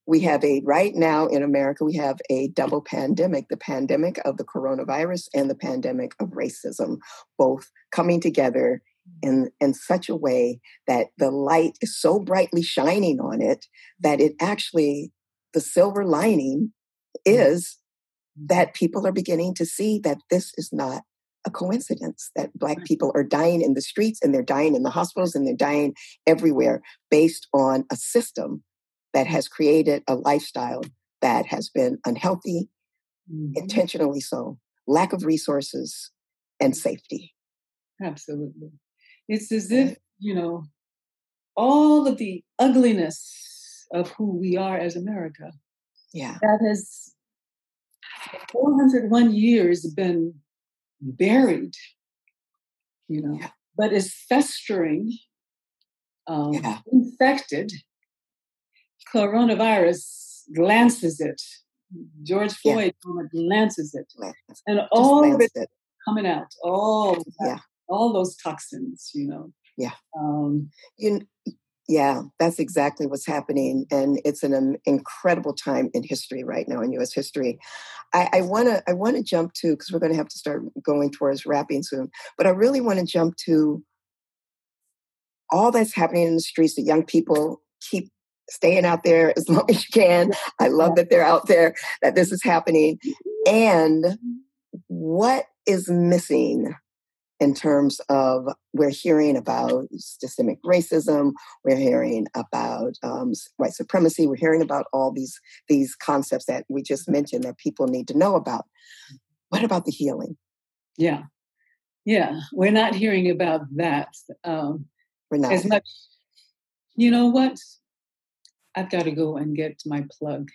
We have a right now in America we have a double pandemic: the pandemic of the coronavirus and the pandemic of racism, both coming together in in such a way that the light is so brightly shining on it that it actually the silver lining mm-hmm. is that people are beginning to see that this is not a coincidence that black people are dying in the streets and they're dying in the hospitals and they're dying everywhere based on a system that has created a lifestyle that has been unhealthy mm-hmm. intentionally so lack of resources and safety absolutely it's as if you know all of the ugliness of who we are as America. Yeah. That has 401 years been buried, you know, yeah. but is festering, um, yeah. infected. Coronavirus glances it. George Floyd yeah. glances it. And Just all of it, it coming out. All yeah. all those toxins, you know. Yeah. Um, you, yeah, that's exactly what's happening, and it's an um, incredible time in history right now in U.S. history. I want to I want to jump to because we're going to have to start going towards wrapping soon, but I really want to jump to all that's happening in the streets. The young people keep staying out there as *laughs* long as you can. I love that they're out there, that this is happening, and what is missing in terms of we're hearing about systemic racism, we're hearing about um, white supremacy, we're hearing about all these these concepts that we just mentioned that people need to know about. What about the healing? Yeah, yeah, we're not hearing about that um, we're not. as much. You know what? I've got to go and get my plug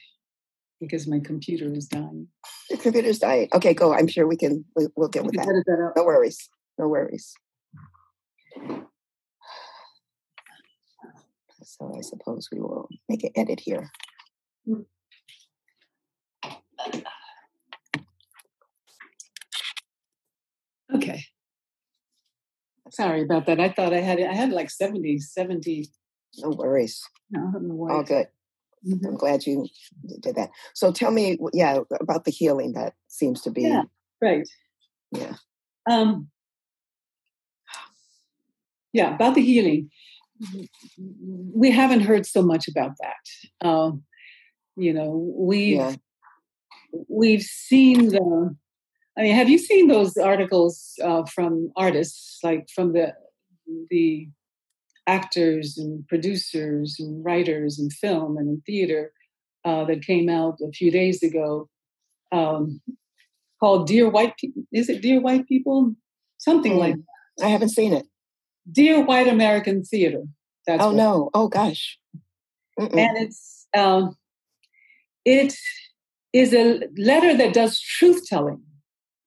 because my computer is dying. Your computer's dying. Okay, go. I'm sure we can. We'll get with that. that no worries. No worries. So I suppose we will make an edit here. Okay. Sorry about that. I thought I had I had like 70, 70. No worries. No, worries. All good. Mm-hmm. I'm glad you did that. So tell me, yeah, about the healing that seems to be. Yeah, right. Yeah. Um, yeah, about the healing. We haven't heard so much about that. Um, you know, we've yeah. we've seen the. I mean, have you seen those articles uh, from artists, like from the the actors and producers and writers in film and in theater uh, that came out a few days ago, um, called "Dear White People"? Is it "Dear White People"? Something mm. like. That. I haven't seen it. Dear White American Theater. That's oh no! Oh gosh! Mm-mm. And it's um, it is a letter that does truth telling.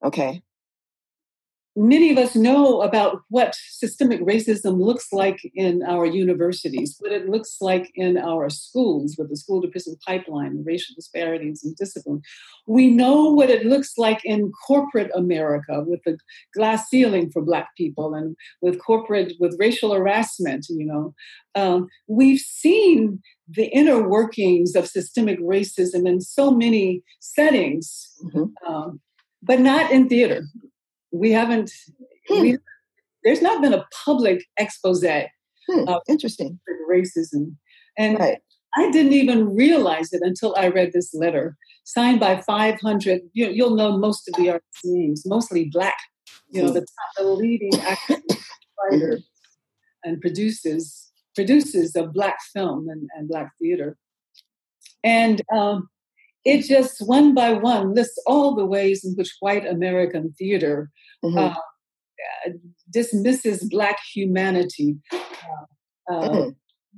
Okay many of us know about what systemic racism looks like in our universities, what it looks like in our schools with the school to prison pipeline, racial disparities and discipline. We know what it looks like in corporate America with the glass ceiling for Black people and with corporate, with racial harassment, you know. Um, we've seen the inner workings of systemic racism in so many settings. Mm-hmm. Um, but not in theater we haven't hmm. we, there's not been a public expose hmm. of interesting racism and right. i didn't even realize it until i read this letter signed by 500 you, will know most of the artists names mostly black you know the, the leading actors writers and producers producers of black film and, and black theater and um, it just one by one lists all the ways in which white American theater mm-hmm. uh, dismisses Black humanity. Uh, uh, mm-hmm.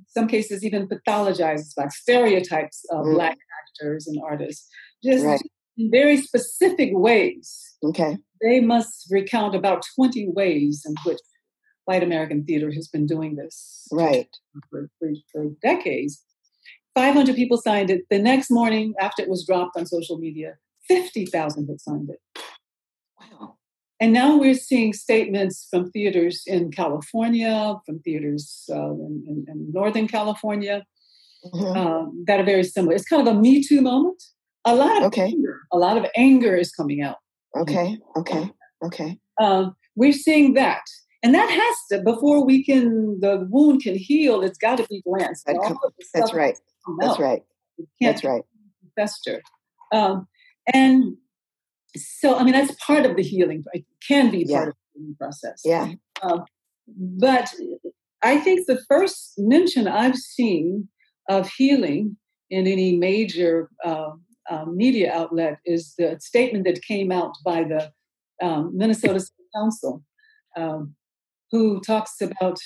Some cases even pathologizes Black stereotypes of mm-hmm. Black actors and artists, just right. in very specific ways. Okay, they must recount about twenty ways in which white American theater has been doing this, right, for, for, for decades. 500 people signed it. The next morning, after it was dropped on social media, 50,000 had signed it. Wow. And now we're seeing statements from theaters in California, from theaters uh, in, in, in, Northern California mm-hmm. um, that are very similar. It's kind of a Me Too moment. A lot of okay. anger, a lot of anger is coming out. Okay, okay, *laughs* okay. Um, we're seeing that. And that has to, before we can, the wound can heal, it's got to be glanced. That com- that's right. That's right. That's right. Fester. Um, and so, I mean, that's part of the healing. It can be part yeah. of the healing process. Yeah. Um, but I think the first mention I've seen of healing in any major uh, uh, media outlet is the statement that came out by the um, Minnesota City Council, um, who talks about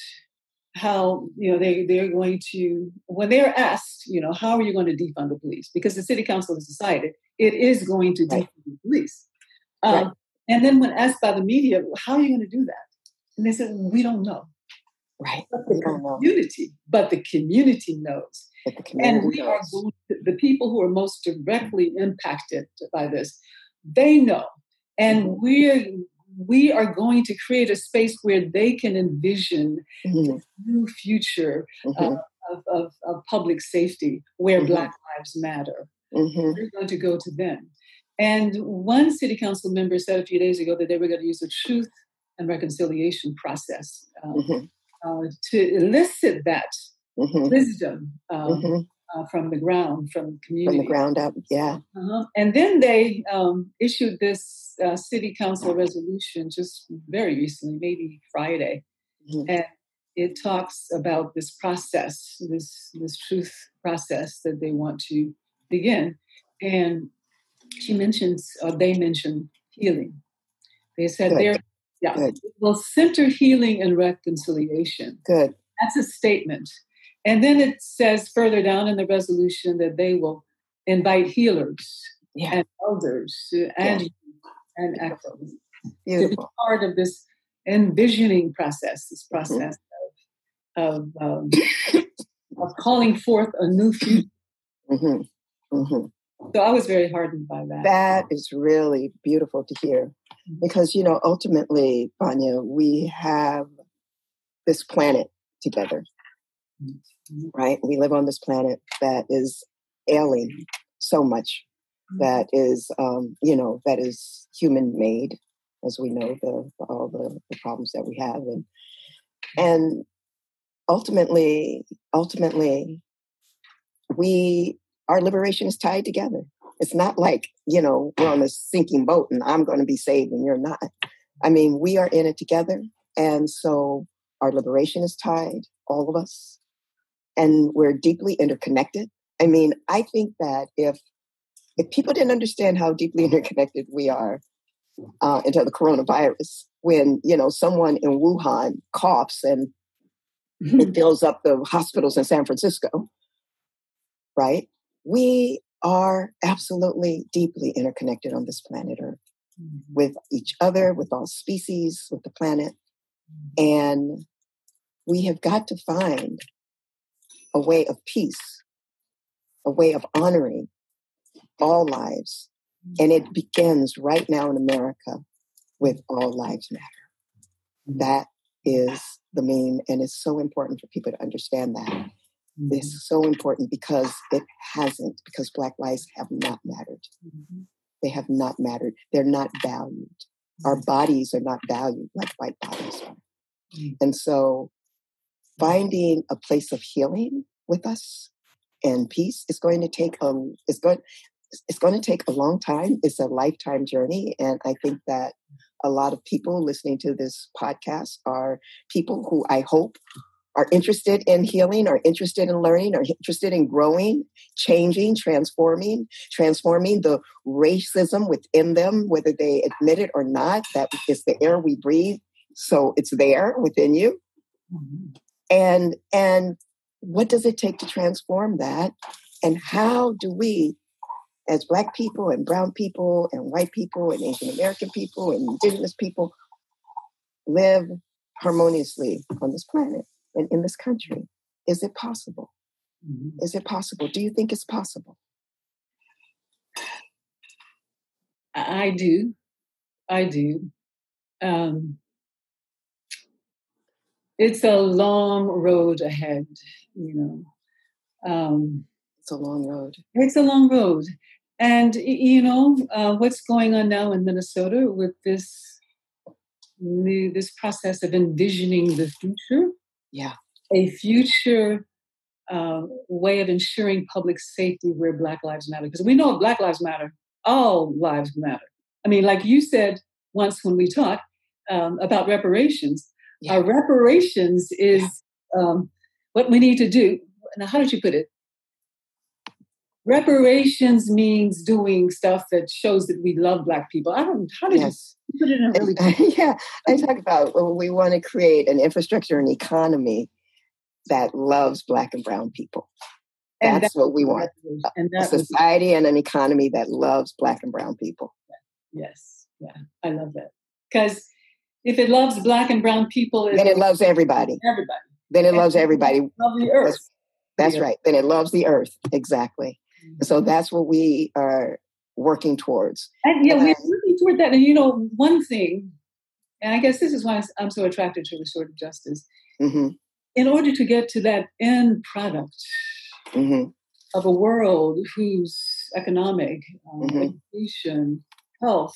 how you know they they're going to when they're asked, you know, how are you going to defund the police? Because the city council has decided it is going to right. defund the police. Um, right. And then when asked by the media, how are you going to do that? And they said, we don't know. Right. But the community, know. but the community knows. The community and we knows. are going to, the people who are most directly impacted by this, they know. And mm-hmm. we're we are going to create a space where they can envision mm-hmm. a new future mm-hmm. uh, of, of, of, public safety where mm-hmm. Black Lives Matter. Mm-hmm. We're going to go to them. And one city council member said a few days ago that they were going to use the truth and reconciliation process um, mm-hmm. uh, to elicit that mm-hmm. wisdom um, uh, from the ground, from the community. From the ground up, yeah. Uh-huh. And then they um, issued this uh, city council resolution just very recently, maybe Friday. Mm-hmm. And it talks about this process, this, this truth process that they want to begin. And she mentions, or they mention healing. They said Good. they're, yeah, Good. will center healing and reconciliation. Good. That's a statement. And then it says further down in the resolution that they will invite healers yeah. and elders and yeah. and actors to be part of this envisioning process, this mm-hmm. process mm-hmm. of of, um, of calling forth a new future. Mm-hmm. Mm-hmm. So I was very heartened by that. That is really beautiful to hear, mm-hmm. because you know ultimately, Fania, we have this planet together Mm-hmm. Right? We live on this planet that is ailing so much, mm-hmm. that is, um, you know, that is human made, as we know the all the, the problems that we have, and and ultimately, ultimately, we our liberation is tied together. It's not like you know we're on a sinking boat and I'm going to be saved and you're not. I mean, we are in it together, and so our liberation is tied, all of us and we're deeply interconnected. I mean, I think that if if people didn't understand how deeply *laughs* interconnected we are uh, into the coronavirus, when you know someone in Wuhan coughs and mm-hmm. it *laughs* fills up the hospitals in San Francisco, right? We are absolutely deeply interconnected on this planet Earth mm-hmm. with each other, with all species, with the planet. And we have got to find a way of peace, a way of honoring all lives. And it begins right now in America with All Lives Matter. Mm-hmm. That is the meme, and it's so important for people to understand that. This is mm-hmm. so important because it hasn't, because Black lives have not mattered. Mm-hmm. They have not mattered. They're not valued. Our bodies are not valued like white bodies are. And so finding a place of healing with us and peace is going to take a it's going it's going to take a long time. It's a lifetime journey, and I think that a lot of people listening to this podcast are people who I hope are interested in healing, are interested in learning, are interested in growing, changing, transforming, transforming the racism within them, whether they admit it or not. That is the air we breathe, so it's there within you. Mm-hmm. And and what does it take to transform that? And how do we, as Black people and Brown people and white people and Asian American people and Indigenous people, live harmoniously on this planet and in this country? Is it possible? Mm-hmm. Is it possible? Do you think it's possible? I do. I do. Um, it's a long road ahead, you know. Um, it's a long road. It's a long road. And, you know, uh, what's going on now in Minnesota with this new, this process of envisioning the future? Yeah. A future uh, way of ensuring public safety where Black Lives Matter. Because we know Black Lives Matter, all lives matter. I mean, like you said once when we talked um, about reparations, yeah. reparations is yeah. um, what we need to do. Now, how did you put it? Reparations means doing stuff that shows that we love Black people. I don't. How did yes. you put it in? *laughs* yeah, I talk about well, we want to create an infrastructure and economy that loves Black and Brown people. That's, that's what we want. And a society was, and an economy that loves Black and Brown people. Yes, yeah, I love that. Because if it loves Black and Brown people, then it loves everybody. Everybody. Then it and loves everybody. Love the earth. That's, that's right. Then it loves the earth. Exactly. Mm-hmm. So that's what we are working towards. And yeah, and we're working toward that. And you know, one thing, and I guess this is why I'm so attracted to restorative justice. Mm-hmm. In order to get to that end product mm-hmm. of a world whose economic, um, mm-hmm. education, health,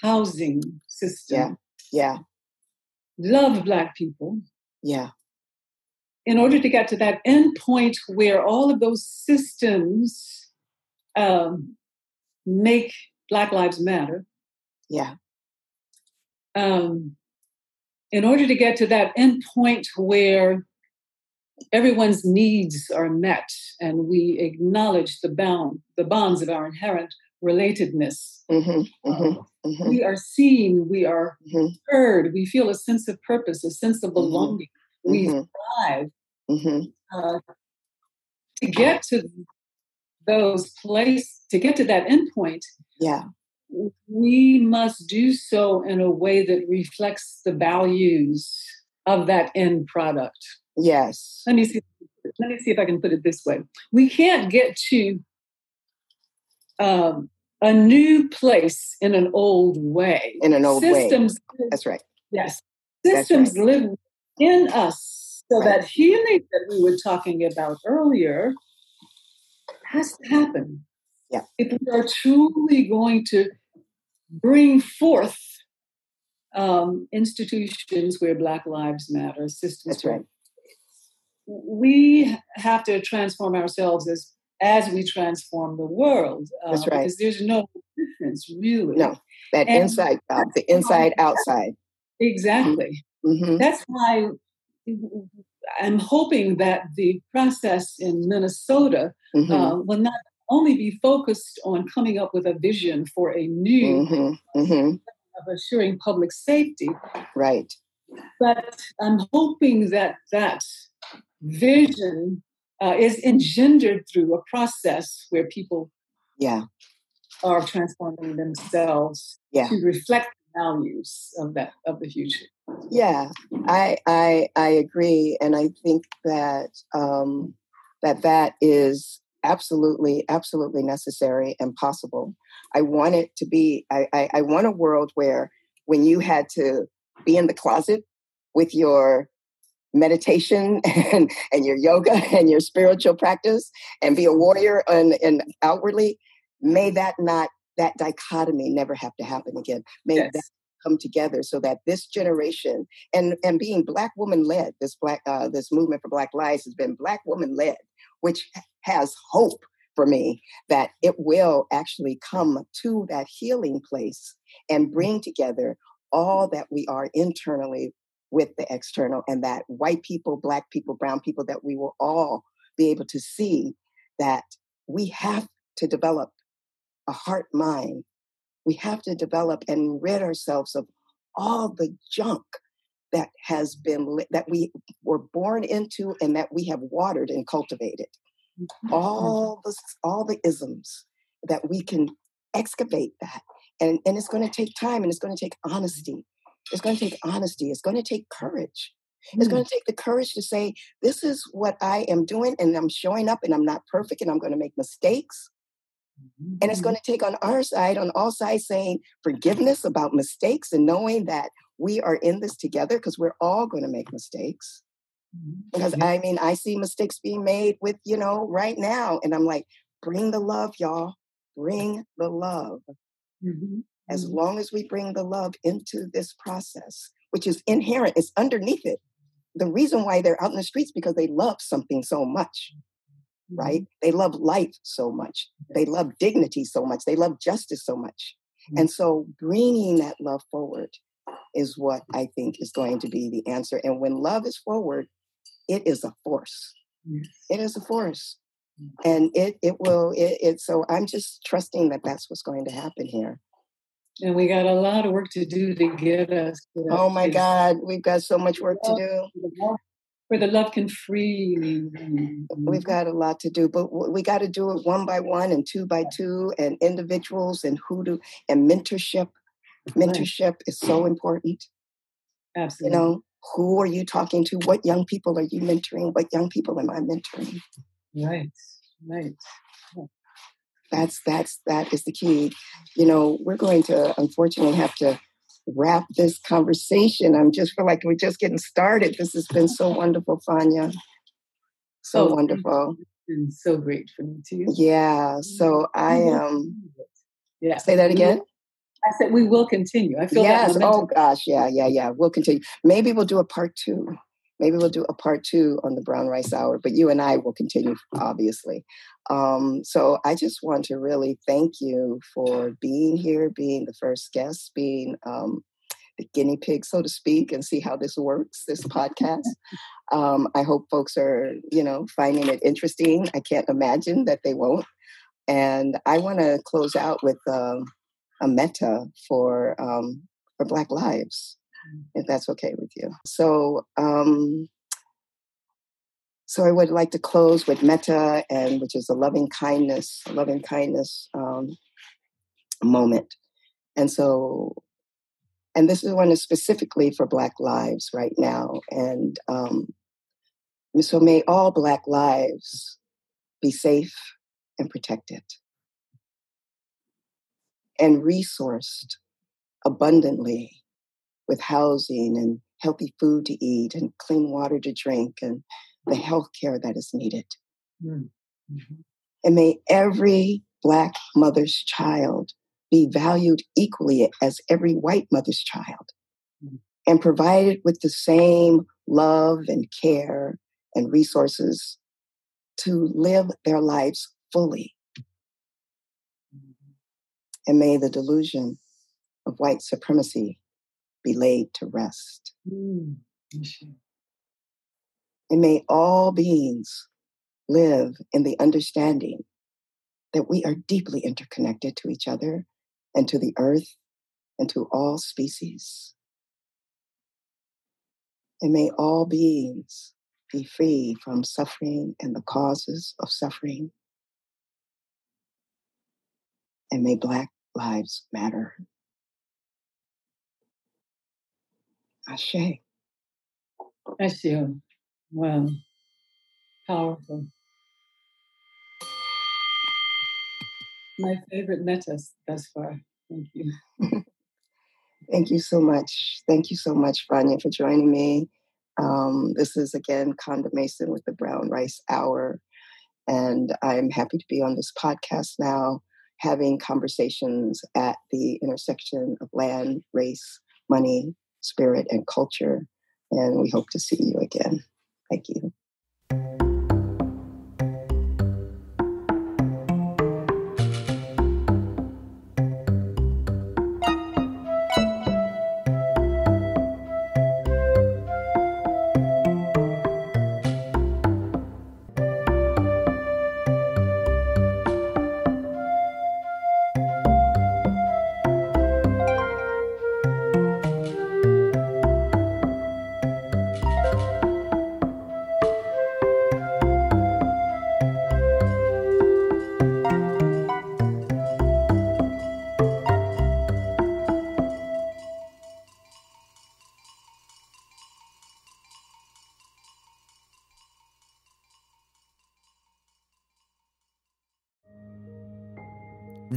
housing system, yeah, love Black people, yeah. In order to get to that end point where all of those systems um, make Black Lives Matter. Yeah. Um, in order to get to that end point where everyone's needs are met and we acknowledge the bound, the bonds of our inherent relatedness. Mm-hmm, mm-hmm, uh, mm-hmm. We are seen, we are mm-hmm. heard, we feel a sense of purpose, a sense of mm-hmm. belonging. We thrive. Uh, to get to those places to get to that endpoint yeah we must do so in a way that reflects the values of that end product yes let me see let me see if i can put it this way we can't get to um, a new place in an old way in an old systems way that's right yes systems right. live in us so right. that healing that we were talking about earlier has to happen. Yeah. If we are truly going to bring forth um, institutions where Black Lives Matter, systems. That's right. We have to transform ourselves as as we transform the world. Uh, That's right. Because there's no difference, really. No, that and, inside out, the inside outside. Exactly. Mm-hmm. That's why I'm hoping that the process in Minnesota mm-hmm. uh, will not only be focused on coming up with a vision for a new mm-hmm. Mm-hmm. of assuring public safety. Right. But I'm hoping that that vision uh, is engendered through a process where people yeah. are transforming themselves yeah. to reflect the values of that of the future. Yeah, I I I agree, and I think that um, that that is absolutely absolutely necessary and possible. I want it to be. I, I, I want a world where when you had to be in the closet with your meditation *laughs* and, and your yoga *laughs* and your spiritual practice and be a warrior and, and outwardly, may that not that dichotomy never have to happen again. May yes. that come together so that this generation and and being black woman led this black uh, this movement for black lives has been black woman led which has hope for me that it will actually come to that healing place and bring together all that we are internally with the external and that white people black people brown people that we will all be able to see that we have to develop a heart mind we have to develop and rid ourselves of all the junk that has been that we were born into and that we have watered and cultivated mm-hmm. all the all the isms that we can excavate that and and it's going to take time and it's going to take honesty it's going to take honesty it's going to take courage it's going to mm. take the courage to say this is what i am doing and i'm showing up and i'm not perfect and i'm going to make mistakes and it's going to take on our side, on all sides, saying forgiveness about mistakes and knowing that we are in this together because we're all going to make mistakes. Because I mean, I see mistakes being made with, you know, right now. And I'm like, bring the love, y'all. Bring the love. Mm-hmm. As mm-hmm. long as we bring the love into this process, which is inherent, it's underneath it. The reason why they're out in the streets because they love something so much right? Mm-hmm. They love life so much. They love dignity so much. They love justice so much. Mm-hmm. And so bringing that love forward is what I think is going to be the answer. And when love is forward, it is a force. It is a force. And it it will it, it so I'm just trusting that that's what's going to happen here. And we got a lot of work to do to get us. To oh my God, we've got so much work to do. where the love can freely. We've got a lot to do, but we got to do it one by one and two by two, and individuals and who do and mentorship. Mentorship is so important. Absolutely. You know, who are you talking to? What young people are you mentoring? What young people am I mentoring? Right, right. That's that's that is the key. You know, we're going to unfortunately have to wrap this conversation. I'm just feel like we're just getting started. This has been so wonderful, Fania So oh, wonderful. And so great for me too. Yeah. So I am. Um, yeah. Say that again. I said we will continue. I feel yes. oh gosh. Yeah. Yeah. Yeah. We'll continue. Maybe we'll do a part two. Maybe we'll do a part two on the brown rice hour, but you and I will continue, obviously. Um, so I just want to really thank you for being here, being the first guest, being um, the guinea pig, so to speak, and see how this works, this podcast. *laughs* Um, I hope folks are, you know, finding it interesting. I can't imagine that they won't. And I want to close out with um, a metta for um, for Black Lives if that's okay with you. So, um, so I would like to close with metta, and which is a loving kindness, a loving kindness um, moment. And so, and this is one is specifically for Black lives right now. And um, so, may all Black lives be safe and protected and resourced abundantly with housing and healthy food to eat and clean water to drink and the health care that is needed. Mm, mm-hmm. And may every Black mother's child be valued equally as every white mother's child mm. and provided with the same love and care and resources to live their lives fully. Mm-hmm. And may the delusion of white supremacy be laid to rest. Mm. And may all beings live in the understanding that we are deeply interconnected to each other and to the earth and to all species. And may all beings be free from suffering and the causes of suffering. And may Black lives matter. Ashe. Ashe. Wow. Powerful. My favorite mettas thus far. Thank you. Thank you so much. Thank you so much, Fania, for joining me. Um, this is again Konda Mason with the Brown Rice Hour. And I'm happy to be on this podcast now, having conversations at the intersection of land, race, money, spirit, and culture. And we hope to see you again. Thank you.